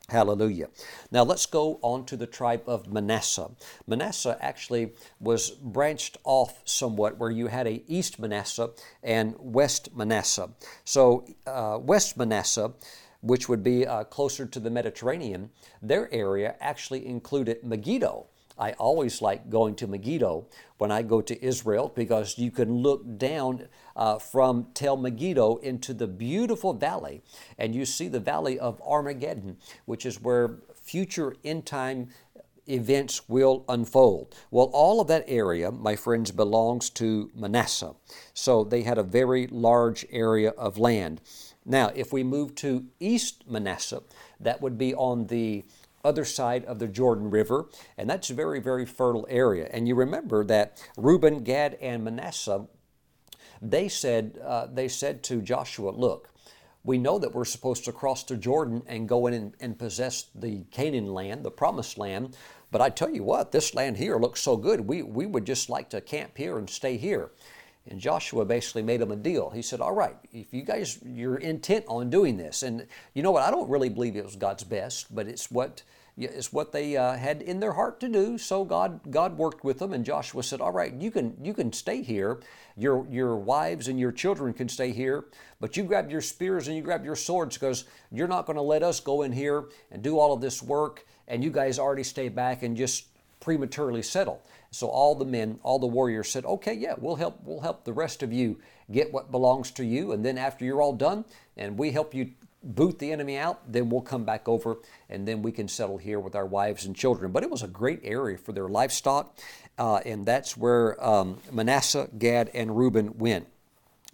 Hallelujah. Now let's go on to the tribe of Manasseh. Manasseh actually was branched off somewhat, where you had a East Manasseh and West Manasseh. So uh, West Manasseh, which would be uh, closer to the Mediterranean, their area actually included Megiddo. I always like going to Megiddo when I go to Israel because you can look down uh, from Tel Megiddo into the beautiful valley and you see the valley of Armageddon, which is where future end time events will unfold. Well, all of that area, my friends, belongs to Manasseh. So they had a very large area of land. Now, if we move to East Manasseh, that would be on the other side of the Jordan River, and that's a very, very fertile area. And you remember that Reuben, Gad, and Manasseh, they said, uh, they said to Joshua, Look, we know that we're supposed to cross the Jordan and go in and, and possess the Canaan land, the promised land. But I tell you what, this land here looks so good. We, we would just like to camp here and stay here. And Joshua basically made them a deal. He said, All right, if you guys, you're intent on doing this, and you know what, I don't really believe it was God's best, but it's what it's what they uh, had in their heart to do. So God, God worked with them, and Joshua said, "All right, you can you can stay here. Your your wives and your children can stay here, but you grab your spears and you grab your swords because you're not going to let us go in here and do all of this work, and you guys already stay back and just prematurely settle." So all the men, all the warriors said, "Okay, yeah, we'll help. We'll help the rest of you get what belongs to you, and then after you're all done, and we help you boot the enemy out, then we'll come back over, and then we can settle here with our wives and children." But it was a great area for their livestock, uh, and that's where um, Manasseh, Gad, and Reuben went.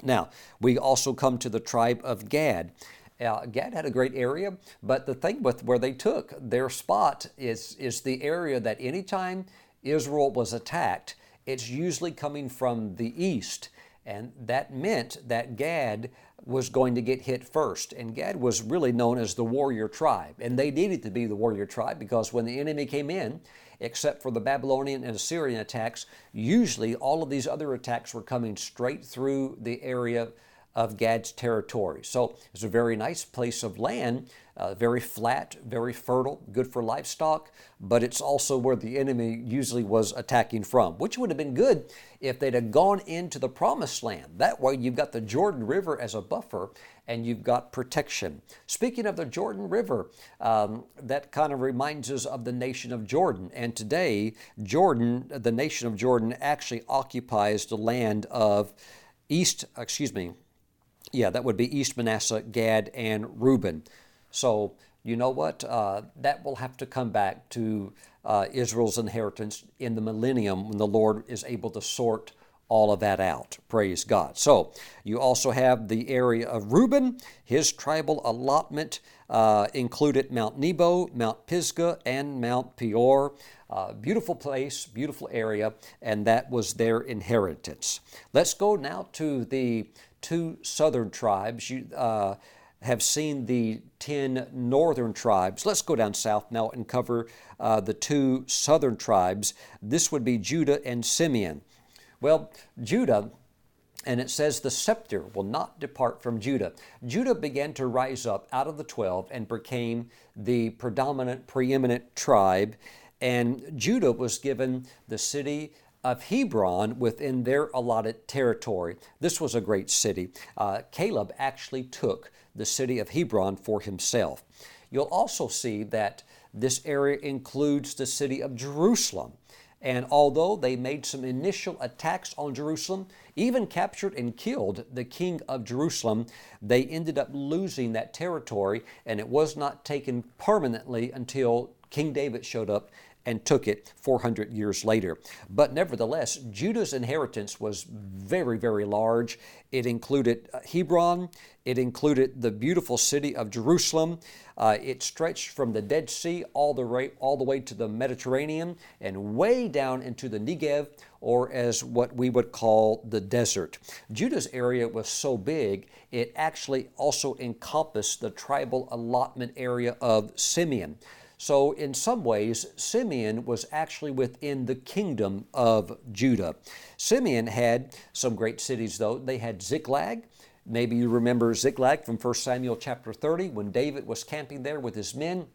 Now we also come to the tribe of Gad. Uh, Gad had a great area, but the thing with where they took their spot is is the area that anytime Israel was attacked, it's usually coming from the east. And that meant that Gad was going to get hit first. And Gad was really known as the warrior tribe. And they needed to be the warrior tribe because when the enemy came in, except for the Babylonian and Assyrian attacks, usually all of these other attacks were coming straight through the area of Gad's territory. So it's a very nice place of land, uh, very flat, very fertile, good for livestock, but it's also where the enemy usually was attacking from, which would have been good if they'd have gone into the promised land. That way you've got the Jordan River as a buffer and you've got protection. Speaking of the Jordan River, um, that kind of reminds us of the nation of Jordan. And today, Jordan, the nation of Jordan, actually occupies the land of East, excuse me, yeah, that would be East Manasseh, Gad, and Reuben. So, you know what? Uh, that will have to come back to uh, Israel's inheritance in the millennium when the Lord is able to sort all of that out. Praise God. So, you also have the area of Reuben. His tribal allotment uh, included Mount Nebo, Mount Pisgah, and Mount Peor. Uh, beautiful place, beautiful area, and that was their inheritance. Let's go now to the two southern tribes. You uh, have seen the 10 northern tribes. Let's go down south now and cover uh, the two southern tribes. This would be Judah and Simeon. Well, Judah, and it says, the scepter will not depart from Judah. Judah began to rise up out of the 12 and became the predominant, preeminent tribe. And Judah was given the city of Hebron within their allotted territory. This was a great city. Uh, Caleb actually took the city of Hebron for himself. You'll also see that this area includes the city of Jerusalem. And although they made some initial attacks on Jerusalem, even captured and killed the king of Jerusalem, they ended up losing that territory, and it was not taken permanently until King David showed up and took it 400 years later. But nevertheless, Judah's inheritance was very, very large. It included uh, Hebron, it included the beautiful city of Jerusalem. Uh, it stretched from the Dead Sea all the, way, all the way to the Mediterranean and way down into the Negev, or as what we would call the desert. Judah's area was so big, it actually also encompassed the tribal allotment area of Simeon. So, in some ways, Simeon was actually within the kingdom of Judah. Simeon had some great cities, though. They had Ziklag. Maybe you remember Ziklag from 1 Samuel chapter 30 when David was camping there with his men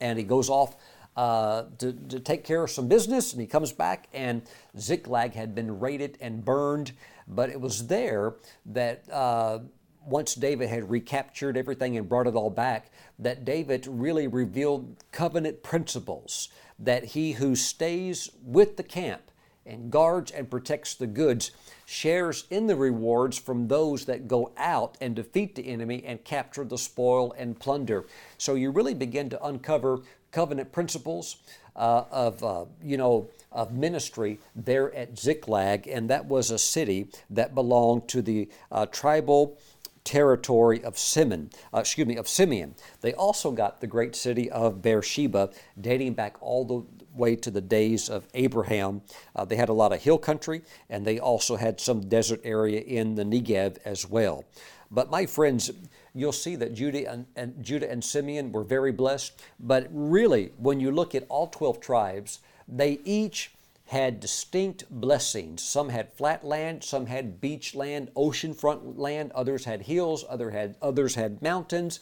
and he goes off uh, to, to, take care of some business, and he comes back, and Ziklag had been raided and burned. But it was there that uh, once David had recaptured everything and brought it all back, that David really revealed covenant principles that he who stays with the camp and guards and protects the goods shares in the rewards from those that go out and defeat the enemy and capture the spoil and plunder. So you really begin to uncover covenant principles uh, of, uh, you know, of ministry there at Ziklag, and that was a city that belonged to the uh, tribal territory of Simeon, uh, excuse me, of Simeon. They also got the great city of Beersheba, dating back all the way to the days of Abraham. Uh, they had a lot of hill country, and they also had some desert area in the Negev as well. But my friends, you'll see that Judah and, and, Judah and Simeon were very blessed. But really, when you look at all 12 tribes, they each had distinct blessings. Some had flat land, some had beach land, oceanfront land, others had hills, other had, others had mountains,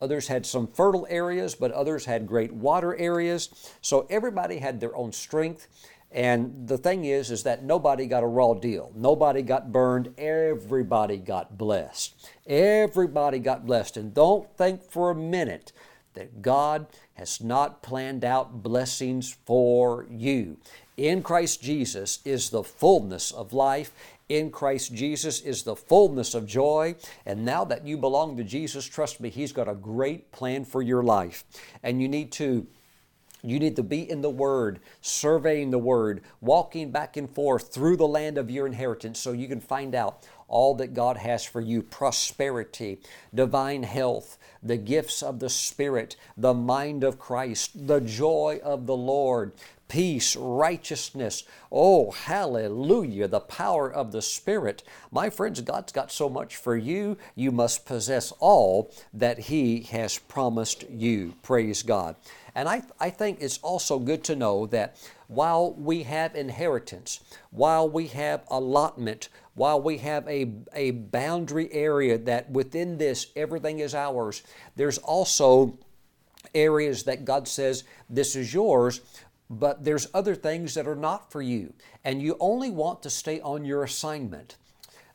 others had some fertile areas, but others had great water areas. So everybody had their own strength. And the thing is, is that nobody got a raw deal. Nobody got burned. Everybody got blessed. Everybody got blessed. And don't think for a minute that God has not planned out blessings for you. In Christ Jesus is the fullness of life. In Christ Jesus is the fullness of joy. And now that you belong to Jesus, trust me, He's got a great plan for your life. And you need to you need to be in the Word, surveying the Word, walking back and forth through the land of your inheritance so you can find out all that God has for you prosperity, divine health, the gifts of the Spirit, the mind of Christ, the joy of the Lord, peace, righteousness. Oh, hallelujah, the power of the Spirit. My friends, God's got so much for you. You must possess all that He has promised you. Praise God. And I, I think it's also good to know that while we have inheritance, while we have allotment, while we have a, a boundary area that within this everything is ours, there's also areas that God says, This is yours, but there's other things that are not for you. And you only want to stay on your assignment.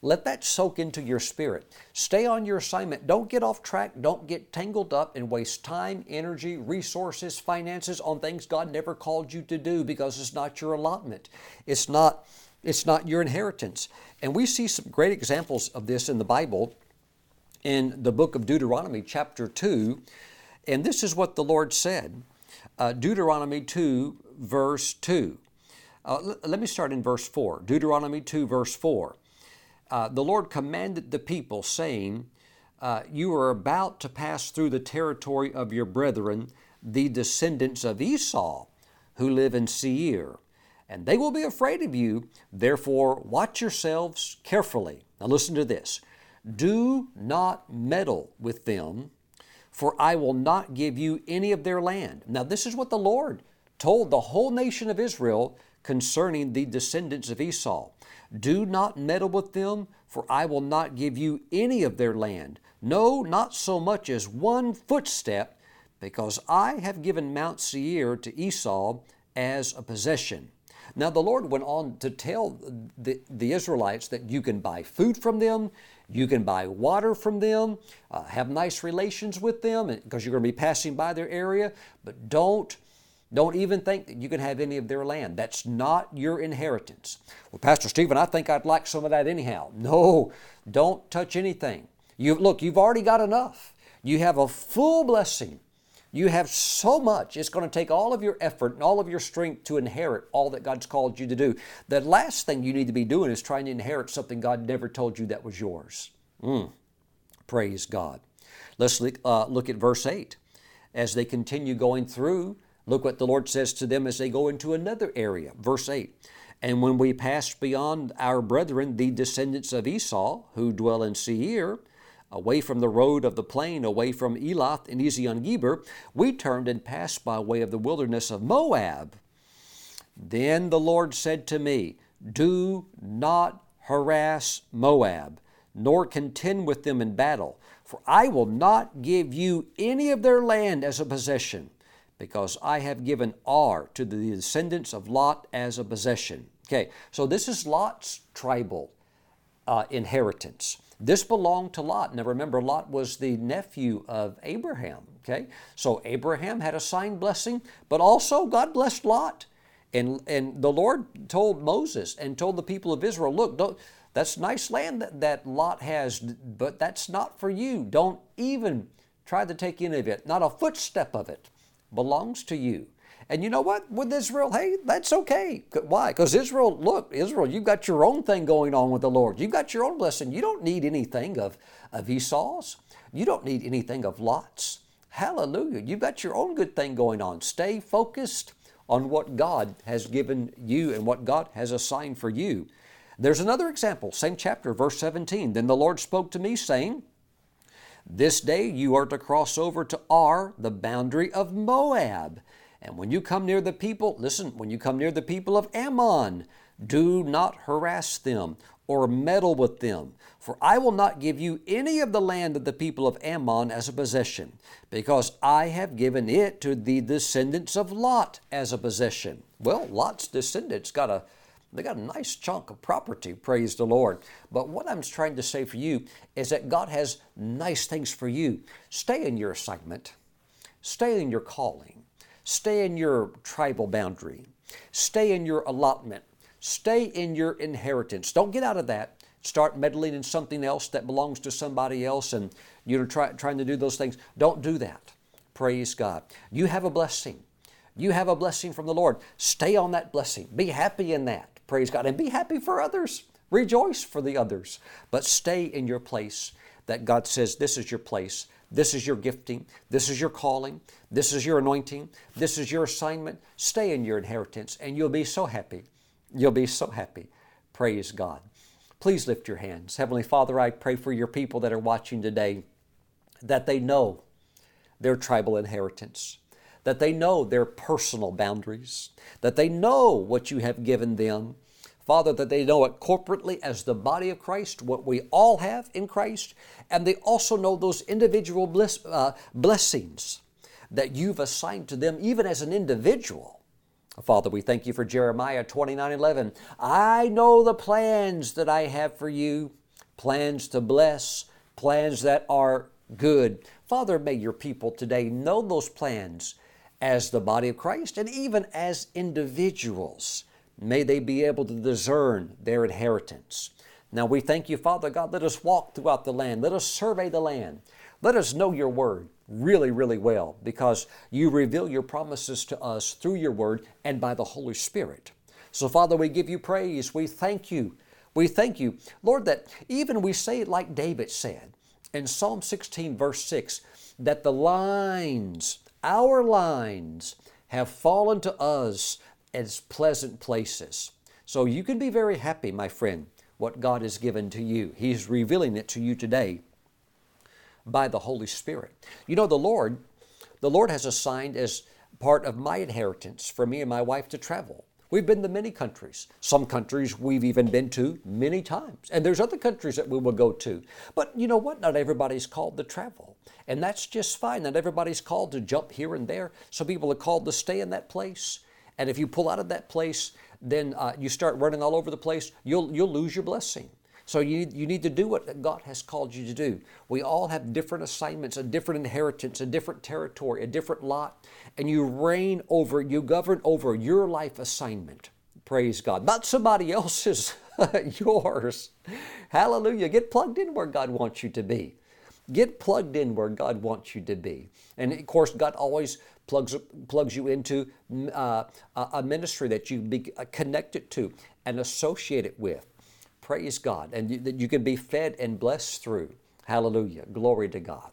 Let that soak into your spirit. Stay on your assignment. Don't get off track. Don't get tangled up and waste time, energy, resources, finances on things God never called you to do because it's not your allotment. It's not it's not your inheritance. And we see some great examples of this in the Bible in the book of Deuteronomy chapter 2. And this is what the Lord said. Uh, Deuteronomy 2 verse 2. Uh, l- let me start in verse 4. Deuteronomy 2 verse 4 uh, the Lord commanded the people, saying, uh, You are about to pass through the territory of your brethren, the descendants of Esau, who live in Seir, and they will be afraid of you. Therefore, watch yourselves carefully. Now, listen to this Do not meddle with them, for I will not give you any of their land. Now, this is what the Lord told the whole nation of Israel concerning the descendants of Esau. Do not meddle with them, for I will not give you any of their land, no, not so much as one footstep, because I have given Mount Seir to Esau as a possession. Now, the Lord went on to tell the, the Israelites that you can buy food from them, you can buy water from them, uh, have nice relations with them, because you're going to be passing by their area, but don't don't even think that you can have any of their land. That's not your inheritance. Well, Pastor Stephen, I think I'd like some of that anyhow. No, don't touch anything. You look, you've already got enough. You have a full blessing. You have so much. It's going to take all of your effort and all of your strength to inherit all that God's called you to do. The last thing you need to be doing is trying to inherit something God never told you that was yours. Mm. Praise God. Let's look, uh, look at verse 8. As they continue going through Look what the Lord says to them as they go into another area. Verse 8 And when we passed beyond our brethren, the descendants of Esau, who dwell in Seir, away from the road of the plain, away from Elath and Ezion Geber, we turned and passed by way of the wilderness of Moab. Then the Lord said to me, Do not harass Moab, nor contend with them in battle, for I will not give you any of their land as a possession because I have given Ar to the descendants of Lot as a possession. Okay, so this is Lot's tribal uh, inheritance. This belonged to Lot. Now remember, Lot was the nephew of Abraham. Okay, so Abraham had a sign blessing, but also God blessed Lot. And, and the Lord told Moses and told the people of Israel, look, don't, that's nice land that, that Lot has, but that's not for you. Don't even try to take any of it, not a footstep of it belongs to you. And you know what? With Israel, hey, that's okay. Why? Because Israel, look, Israel, you've got your own thing going on with the Lord. You've got your own blessing. You don't need anything of, of Esau's. You don't need anything of Lot's. Hallelujah. You've got your own good thing going on. Stay focused on what God has given you and what God has assigned for you. There's another example, same chapter, verse 17. Then the Lord spoke to me, saying, this day you are to cross over to Ar, the boundary of Moab. And when you come near the people, listen, when you come near the people of Ammon, do not harass them or meddle with them, for I will not give you any of the land of the people of Ammon as a possession, because I have given it to the descendants of Lot as a possession. Well, Lot's descendants got a they got a nice chunk of property, praise the Lord. But what I'm trying to say for you is that God has nice things for you. Stay in your assignment, stay in your calling, stay in your tribal boundary, stay in your allotment, stay in your inheritance. Don't get out of that. Start meddling in something else that belongs to somebody else and you're try, trying to do those things. Don't do that. Praise God. You have a blessing. You have a blessing from the Lord. Stay on that blessing. Be happy in that. Praise God. And be happy for others. Rejoice for the others. But stay in your place that God says, This is your place. This is your gifting. This is your calling. This is your anointing. This is your assignment. Stay in your inheritance and you'll be so happy. You'll be so happy. Praise God. Please lift your hands. Heavenly Father, I pray for your people that are watching today that they know their tribal inheritance, that they know their personal boundaries, that they know what you have given them. Father, that they know it corporately as the body of Christ, what we all have in Christ, and they also know those individual bliss, uh, blessings that you've assigned to them, even as an individual. Father, we thank you for Jeremiah 29 11. I know the plans that I have for you, plans to bless, plans that are good. Father, may your people today know those plans as the body of Christ and even as individuals. May they be able to discern their inheritance. Now we thank you, Father God. Let us walk throughout the land. Let us survey the land. Let us know your word really, really well because you reveal your promises to us through your word and by the Holy Spirit. So, Father, we give you praise. We thank you. We thank you, Lord, that even we say, like David said in Psalm 16, verse 6, that the lines, our lines, have fallen to us as pleasant places. So you can be very happy, my friend, what God has given to you. He's revealing it to you today by the Holy Spirit. You know, the Lord, the Lord has assigned as part of my inheritance for me and my wife to travel. We've been to many countries. Some countries we've even been to many times. And there's other countries that we will go to. But you know what? Not everybody's called to travel. And that's just fine. Not everybody's called to jump here and there. Some people are called to stay in that place. And if you pull out of that place, then uh, you start running all over the place, you'll, you'll lose your blessing. So you you need to do what God has called you to do. We all have different assignments, a different inheritance, a different territory, a different lot, and you reign over, you govern over your life assignment. Praise God. Not somebody else's, yours. Hallelujah. Get plugged in where God wants you to be. Get plugged in where God wants you to be. And of course, God always plugs, plugs you into uh, a ministry that you be connected to and associated with. Praise God. And you, that you can be fed and blessed through. Hallelujah. Glory to God.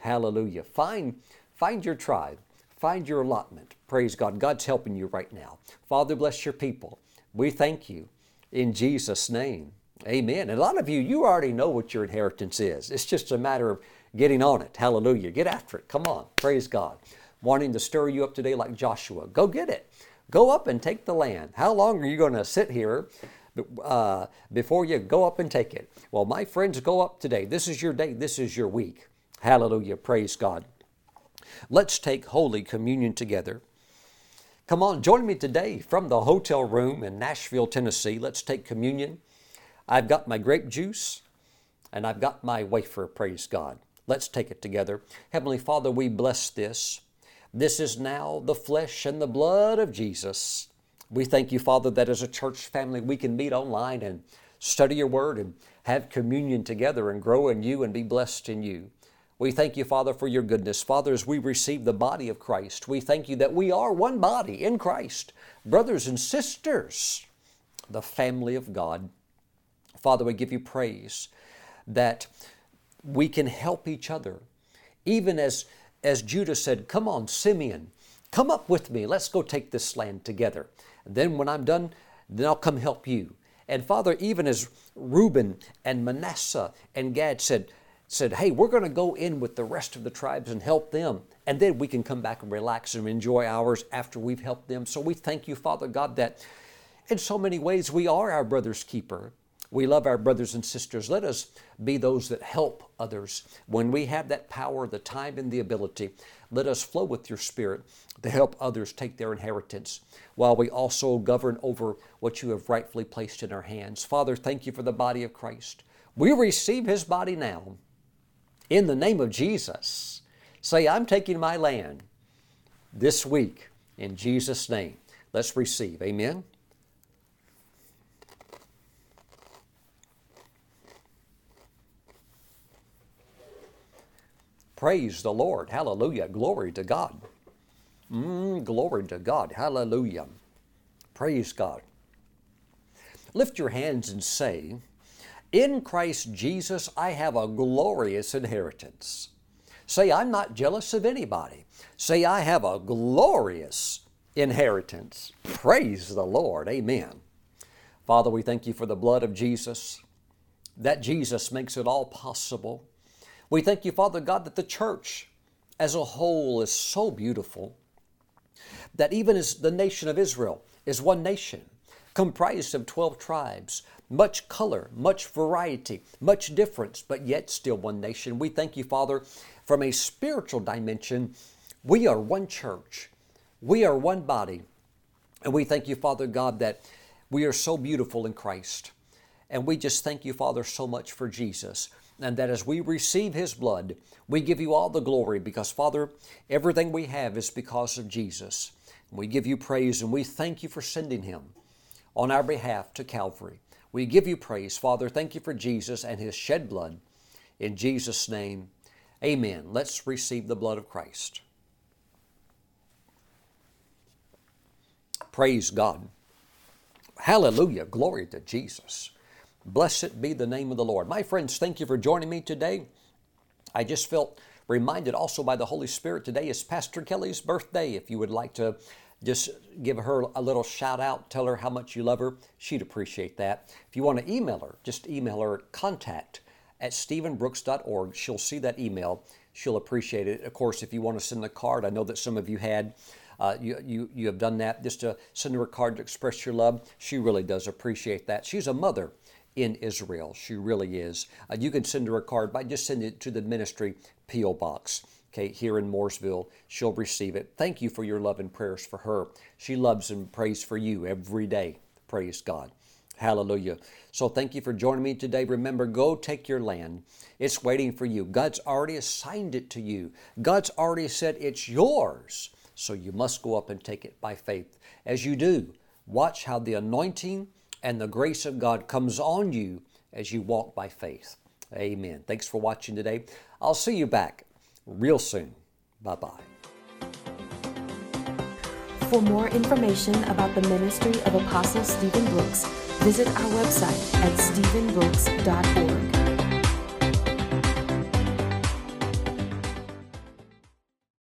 Hallelujah. Find, find your tribe. Find your allotment. Praise God. God's helping you right now. Father, bless your people. We thank you in Jesus' name. Amen. And a lot of you, you already know what your inheritance is. It's just a matter of getting on it. Hallelujah. Get after it. Come on. Praise God. Wanting to stir you up today like Joshua. Go get it. Go up and take the land. How long are you going to sit here uh, before you go up and take it. Well, my friends, go up today. This is your day. This is your week. Hallelujah. Praise God. Let's take Holy Communion together. Come on, join me today from the hotel room in Nashville, Tennessee. Let's take communion. I've got my grape juice and I've got my wafer, praise God. Let's take it together. Heavenly Father, we bless this. This is now the flesh and the blood of Jesus we thank you, Father, that as a church family we can meet online and study your word and have communion together and grow in you and be blessed in you. We thank you, Father, for your goodness. Father, as we receive the body of Christ, we thank you that we are one body in Christ, brothers and sisters, the family of God. Father, we give you praise that we can help each other. Even as, as Judah said, Come on, Simeon, come up with me. Let's go take this land together. Then when I'm done, then I'll come help you. And Father, even as Reuben and Manasseh and Gad said, said, Hey, we're going to go in with the rest of the tribes and help them. And then we can come back and relax and enjoy ours after we've helped them. So we thank you, Father God, that in so many ways we are our brother's keeper. We love our brothers and sisters. Let us be those that help others. When we have that power, the time, and the ability, let us flow with your Spirit to help others take their inheritance while we also govern over what you have rightfully placed in our hands. Father, thank you for the body of Christ. We receive his body now in the name of Jesus. Say, I'm taking my land this week in Jesus' name. Let's receive. Amen. Praise the Lord. Hallelujah. Glory to God. Mm, glory to God. Hallelujah. Praise God. Lift your hands and say, In Christ Jesus, I have a glorious inheritance. Say, I'm not jealous of anybody. Say, I have a glorious inheritance. Praise the Lord. Amen. Father, we thank you for the blood of Jesus. That Jesus makes it all possible. We thank you, Father God, that the church as a whole is so beautiful that even as the nation of Israel is one nation, comprised of 12 tribes, much color, much variety, much difference, but yet still one nation. We thank you, Father, from a spiritual dimension, we are one church, we are one body, and we thank you, Father God, that we are so beautiful in Christ. And we just thank you, Father, so much for Jesus. And that as we receive His blood, we give you all the glory because, Father, everything we have is because of Jesus. We give you praise and we thank you for sending Him on our behalf to Calvary. We give you praise, Father. Thank you for Jesus and His shed blood. In Jesus' name, amen. Let's receive the blood of Christ. Praise God. Hallelujah. Glory to Jesus. Blessed be the name of the Lord. My friends, thank you for joining me today. I just felt reminded also by the Holy Spirit today is Pastor Kelly's birthday. If you would like to just give her a little shout out, tell her how much you love her, she'd appreciate that. If you want to email her, just email her contact at stephenbrooks.org. She'll see that email. She'll appreciate it. Of course, if you want to send a card, I know that some of you had. Uh, you, you, you have done that just to send her a card to express your love. She really does appreciate that. She's a mother in Israel. She really is. Uh, you can send her a card by just sending it to the ministry P.O. Box. Okay, here in Mooresville, she'll receive it. Thank you for your love and prayers for her. She loves and prays for you every day. Praise God. Hallelujah. So thank you for joining me today. Remember, go take your land. It's waiting for you. God's already assigned it to you. God's already said it's yours. So you must go up and take it by faith. As you do, watch how the anointing and the grace of God comes on you as you walk by faith. Amen. Thanks for watching today. I'll see you back real soon. Bye bye. For more information about the ministry of Apostle Stephen Brooks, visit our website at stephenbrooks.org.